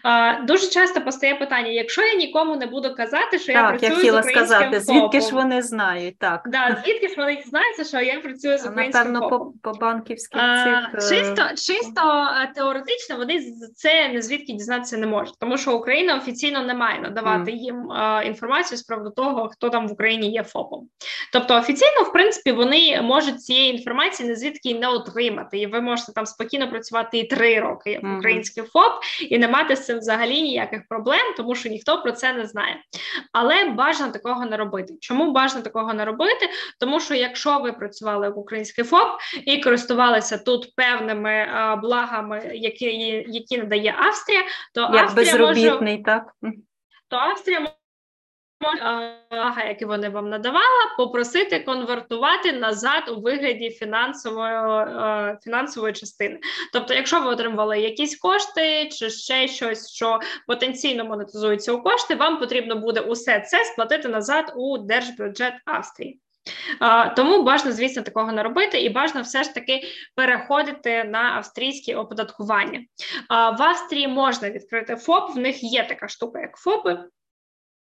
А, Дуже часто постає питання: якщо я нікому не буду казати, що так, я працюю я хотіла з українським сказати, ФОПом. звідки ж вони знають? Так, да, звідки ж вони знають, що я працюю з українським Напевно, ФОПом? по, по банківських цих а, чисто чисто теоретично вони це не звідки дізнатися не можуть, тому що Україна офіційно не має надавати mm. їм а, інформацію з приводу того, хто там в Україні є ФОПом. Тобто офіційно, в принципі, вони можуть цієї інформації не звідки не отримати, і ви можете там спокійно працювати і три роки як mm-hmm. український ФОП, і не мати з цим взагалі ніяких проблем, тому що ніхто про це не знає. Але бажано такого не робити. Чому бажано такого не робити? Тому що якщо ви працювали як український ФОП і користувалися тут певними а, благами, які які надає Австрія, то як Австрія безробітний, може... так то Австрія які вони вам надавала, попросити конвертувати назад у вигляді фінансової е, фінансової частини. Тобто, якщо ви отримували якісь кошти чи ще щось, що потенційно монетизується у кошти, вам потрібно буде усе це сплатити назад у держбюджет Австрії. Тому бажано, звісно, такого не робити, і бажано все ж таки переходити на австрійське оподаткування. В Австрії можна відкрити ФОП, в них є така штука, як ФОПи.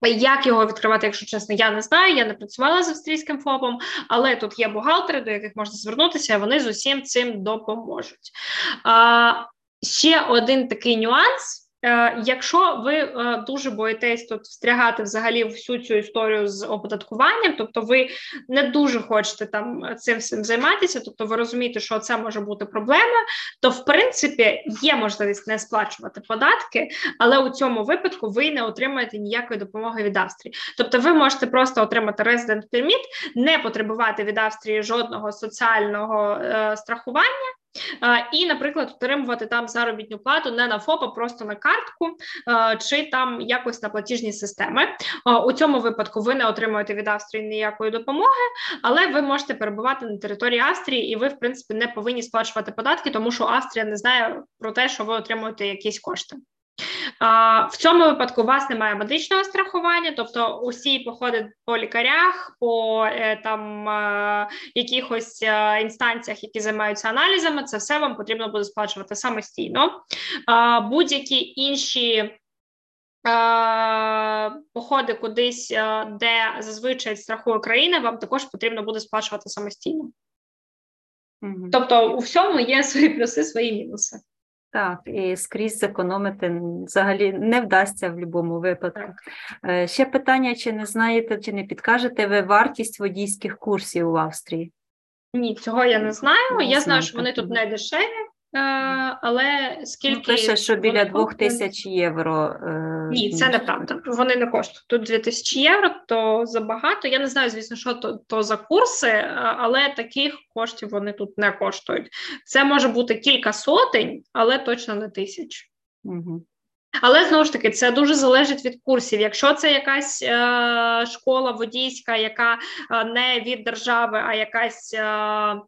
Як його відкривати, якщо чесно, я не знаю. Я не працювала з австрійським ФОПом, але тут є бухгалтери, до яких можна звернутися, і вони з усім цим допоможуть. А, Ще один такий нюанс. Е, якщо ви е, дуже боїтесь тут встрягати взагалі всю цю історію з оподаткуванням, тобто ви не дуже хочете там цим всім займатися, тобто ви розумієте, що це може бути проблема, то в принципі є можливість не сплачувати податки, але у цьому випадку ви не отримаєте ніякої допомоги від Австрії. Тобто, ви можете просто отримати resident permit, не потребувати від Австрії жодного соціального е, страхування. І, наприклад, отримувати там заробітну плату не на ФОП, а просто на картку чи там якось на платіжні системи. У цьому випадку ви не отримуєте від Австрії ніякої допомоги, але ви можете перебувати на території Австрії, і ви, в принципі, не повинні сплачувати податки, тому що Австрія не знає про те, що ви отримуєте якісь кошти. В цьому випадку у вас немає медичного страхування, тобто усі походи по лікарях, по е, там е, якихось е, інстанціях, які займаються аналізами, це все вам потрібно буде сплачувати самостійно. Будь-які інші. Походи кудись, де зазвичай страхує країна, вам також потрібно буде сплачувати самостійно. Угу. Тобто, у всьому є свої плюси, свої мінуси. Так, і скрізь зекономити взагалі не вдасться в будь-якому випадку. Так. Ще питання: чи не знаєте, чи не підкажете ви вартість водійських курсів в Австрії? Ні, цього я не знаю. Не я знаю, що вони тут не дешеві. Е, але скільки ну, пише, що біля двох тисяч євро. Е, Ні, це неправда. Вони не коштують. Тут 2000 євро, то забагато. Я не знаю, звісно, що то, то за курси, е, але таких коштів вони тут не коштують. Це може бути кілька сотень, але точно не тисяч. Угу. Але знову ж таки, це дуже залежить від курсів. Якщо це якась е, школа водійська, яка не від держави, а якась. Е,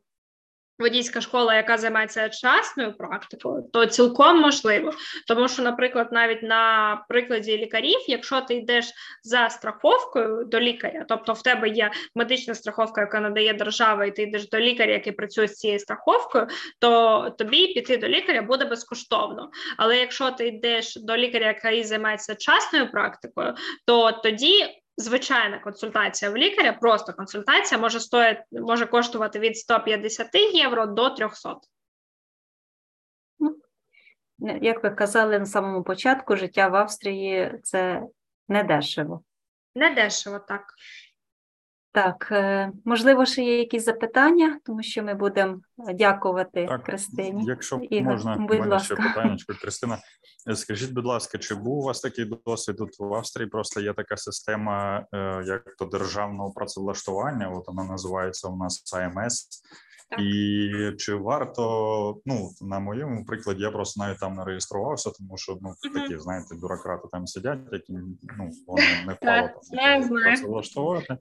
водійська школа, яка займається частною практикою, то цілком можливо. Тому що, наприклад, навіть на прикладі лікарів, якщо ти йдеш за страховкою до лікаря, тобто в тебе є медична страховка, яка надає держава, і ти йдеш до лікаря, який працює з цією страховкою, то тобі піти до лікаря буде безкоштовно. Але якщо ти йдеш до лікаря, який займається частною практикою, то тоді звичайна консультація в лікаря, просто консультація може стоїти, може коштувати від 150 євро до 300. Ну, як ви казали на самому початку, життя в Австрії це не дешево. Не дешево, так. Так, е, можливо, ще є якісь запитання, тому що ми будемо дякувати так, Кристині. Якщо Ігор, можна, будь мене ласка. ще питання, Кристина. Скажіть, будь ласка, чи був у вас такий досвід тут в Австрії? Просто є така система, е, як то державного працевлаштування, от вона називається у нас АМС. Так. І чи варто, ну на моєму прикладі, я просто навіть там не реєструвався, тому що ну такі, знаєте, бюрократи там сидять, які ну вони не впало там працевлаштувати.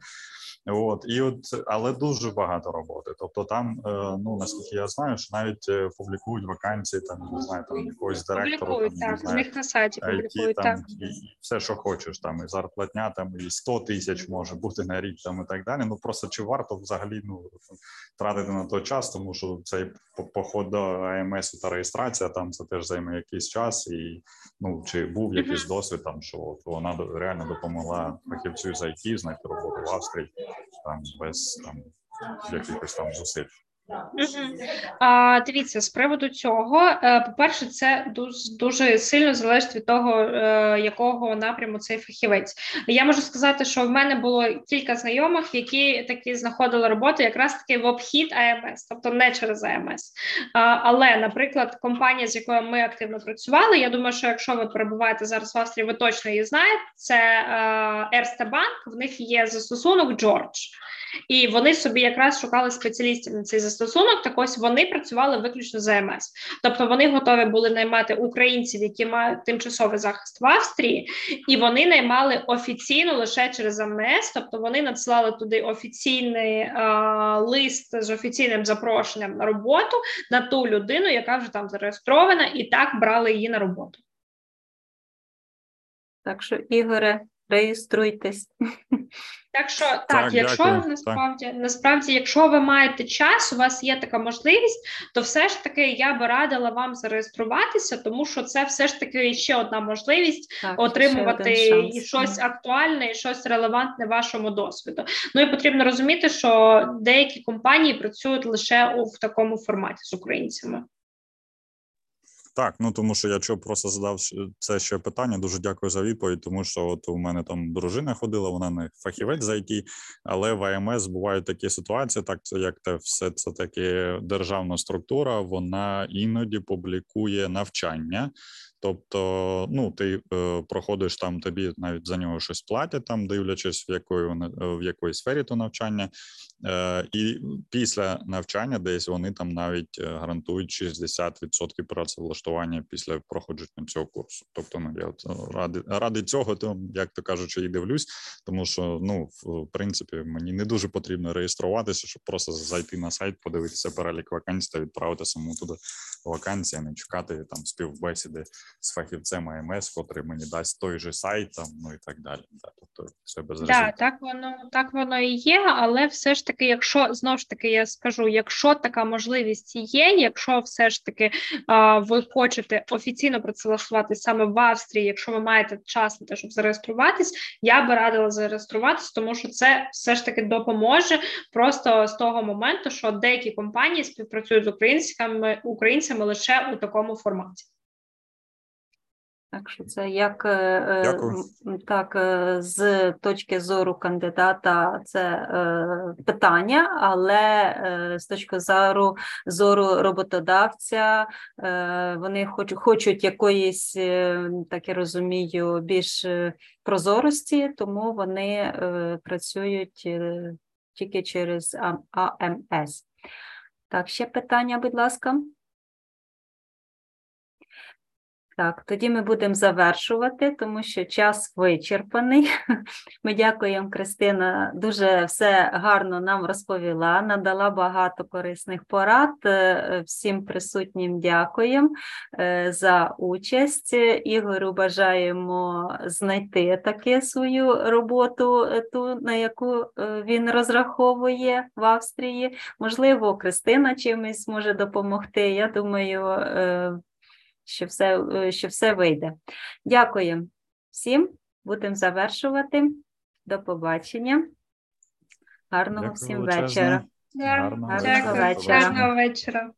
От і от, але дуже багато роботи. Тобто, там е, ну наскільки я знаю, що навіть е, публікують вакансії, там не знаю, там якогось директора там, так, знаю, них на сайті публікують, там і, і все, що хочеш, там і зарплатня, там і 100 тисяч може бути на рік, там і так далі. Ну просто чи варто взагалі ну тратити на той час, тому що цей поход до АМС та реєстрація там це теж займе якийсь час, і ну чи був якийсь досвід там, що от вона реально допомогла фахівцю з IT знайти роботу в Австрії там без там якихось там зусиль. А, Дивіться, з приводу цього, е, по-перше, це дуже дуже сильно залежить від того, е, якого напряму цей фахівець. Я можу сказати, що в мене було кілька знайомих, які такі знаходили роботу якраз таки в обхід АМС, тобто не через АМС. Але, наприклад, компанія, з якою ми активно працювали, я думаю, що якщо ви перебуваєте зараз в Австрії, ви точно її знаєте. Це Ерсте Банк, в них є застосунок Джордж. І вони собі якраз шукали спеціалістів на цей застосунок. Так ось вони працювали виключно з AMS. Тобто вони готові були наймати українців, які мають тимчасовий захист в Австрії, і вони наймали офіційно лише через AMS. Тобто вони надсилали туди офіційний а, лист з офіційним запрошенням на роботу на ту людину, яка вже там зареєстрована, і так брали її на роботу. Так що, Ігоре, реєструйтесь. Так що так, так якщо дякую. насправді так. насправді, якщо ви маєте час, у вас є така можливість, то все ж таки я би радила вам зареєструватися, тому що це все ж таки ще одна можливість так, отримувати і щось актуальне, і щось релевантне вашому досвіду. Ну і потрібно розуміти, що деякі компанії працюють лише у в такому форматі з українцями. Так, ну тому що я чого просто задав це ще питання. Дуже дякую за відповідь. Тому що от у мене там дружина ходила, вона не фахівець за IT, але в АМС бувають такі ситуації, так як те все це таки державна структура, вона іноді публікує навчання. Тобто, ну ти е, проходиш там, тобі навіть за нього щось платять, там дивлячись, в якої вони в якої сфері то навчання, е, і після навчання десь вони там навіть е, гарантують 60% працевлаштування після проходження цього курсу. Тобто, ну я от е, ради ради цього, то як то кажучи, і дивлюсь, тому що ну в принципі мені не дуже потрібно реєструватися, щоб просто зайти на сайт, подивитися перелік вакансій та відправити саму туди вакансії, а не чекати там співбесіди з фахівцем АМС, котрий мені дасть той же сайт, там ну і так далі. Да, тобто це без да, так воно так воно і є, але все ж таки, якщо знову ж таки я скажу, якщо така можливість є, якщо все ж таки а, ви хочете офіційно працевлаштувати саме в Австрії, якщо ви маєте час на те, щоб зареєструватись, я би радила зареєструватись, тому що це все ж таки допоможе просто з того моменту, що деякі компанії співпрацюють з українцями українцями лише у такому форматі. Так що це як е, Дякую. так е, з точки зору кандидата це е, питання, але з точки зору зору роботодавця вони хоч, хочуть якоїсь, так я розумію, більш прозорості, тому вони працюють тільки через АМС. Так, ще питання, будь ласка. Так, тоді ми будемо завершувати, тому що час вичерпаний. Ми дякуємо, Кристина. Дуже все гарно нам розповіла, надала багато корисних порад. Е, всім присутнім дякуємо е, за участь. Ігорю бажаємо знайти таке свою роботу, е, ту, на яку він розраховує в Австрії. Можливо, Кристина чимось може допомогти. Я думаю що все, е, що все вийде. Дякую всім, будемо завершувати. До побачення. Гарного Дякую, всім вечора. Гарного вечора. Гарного вечора.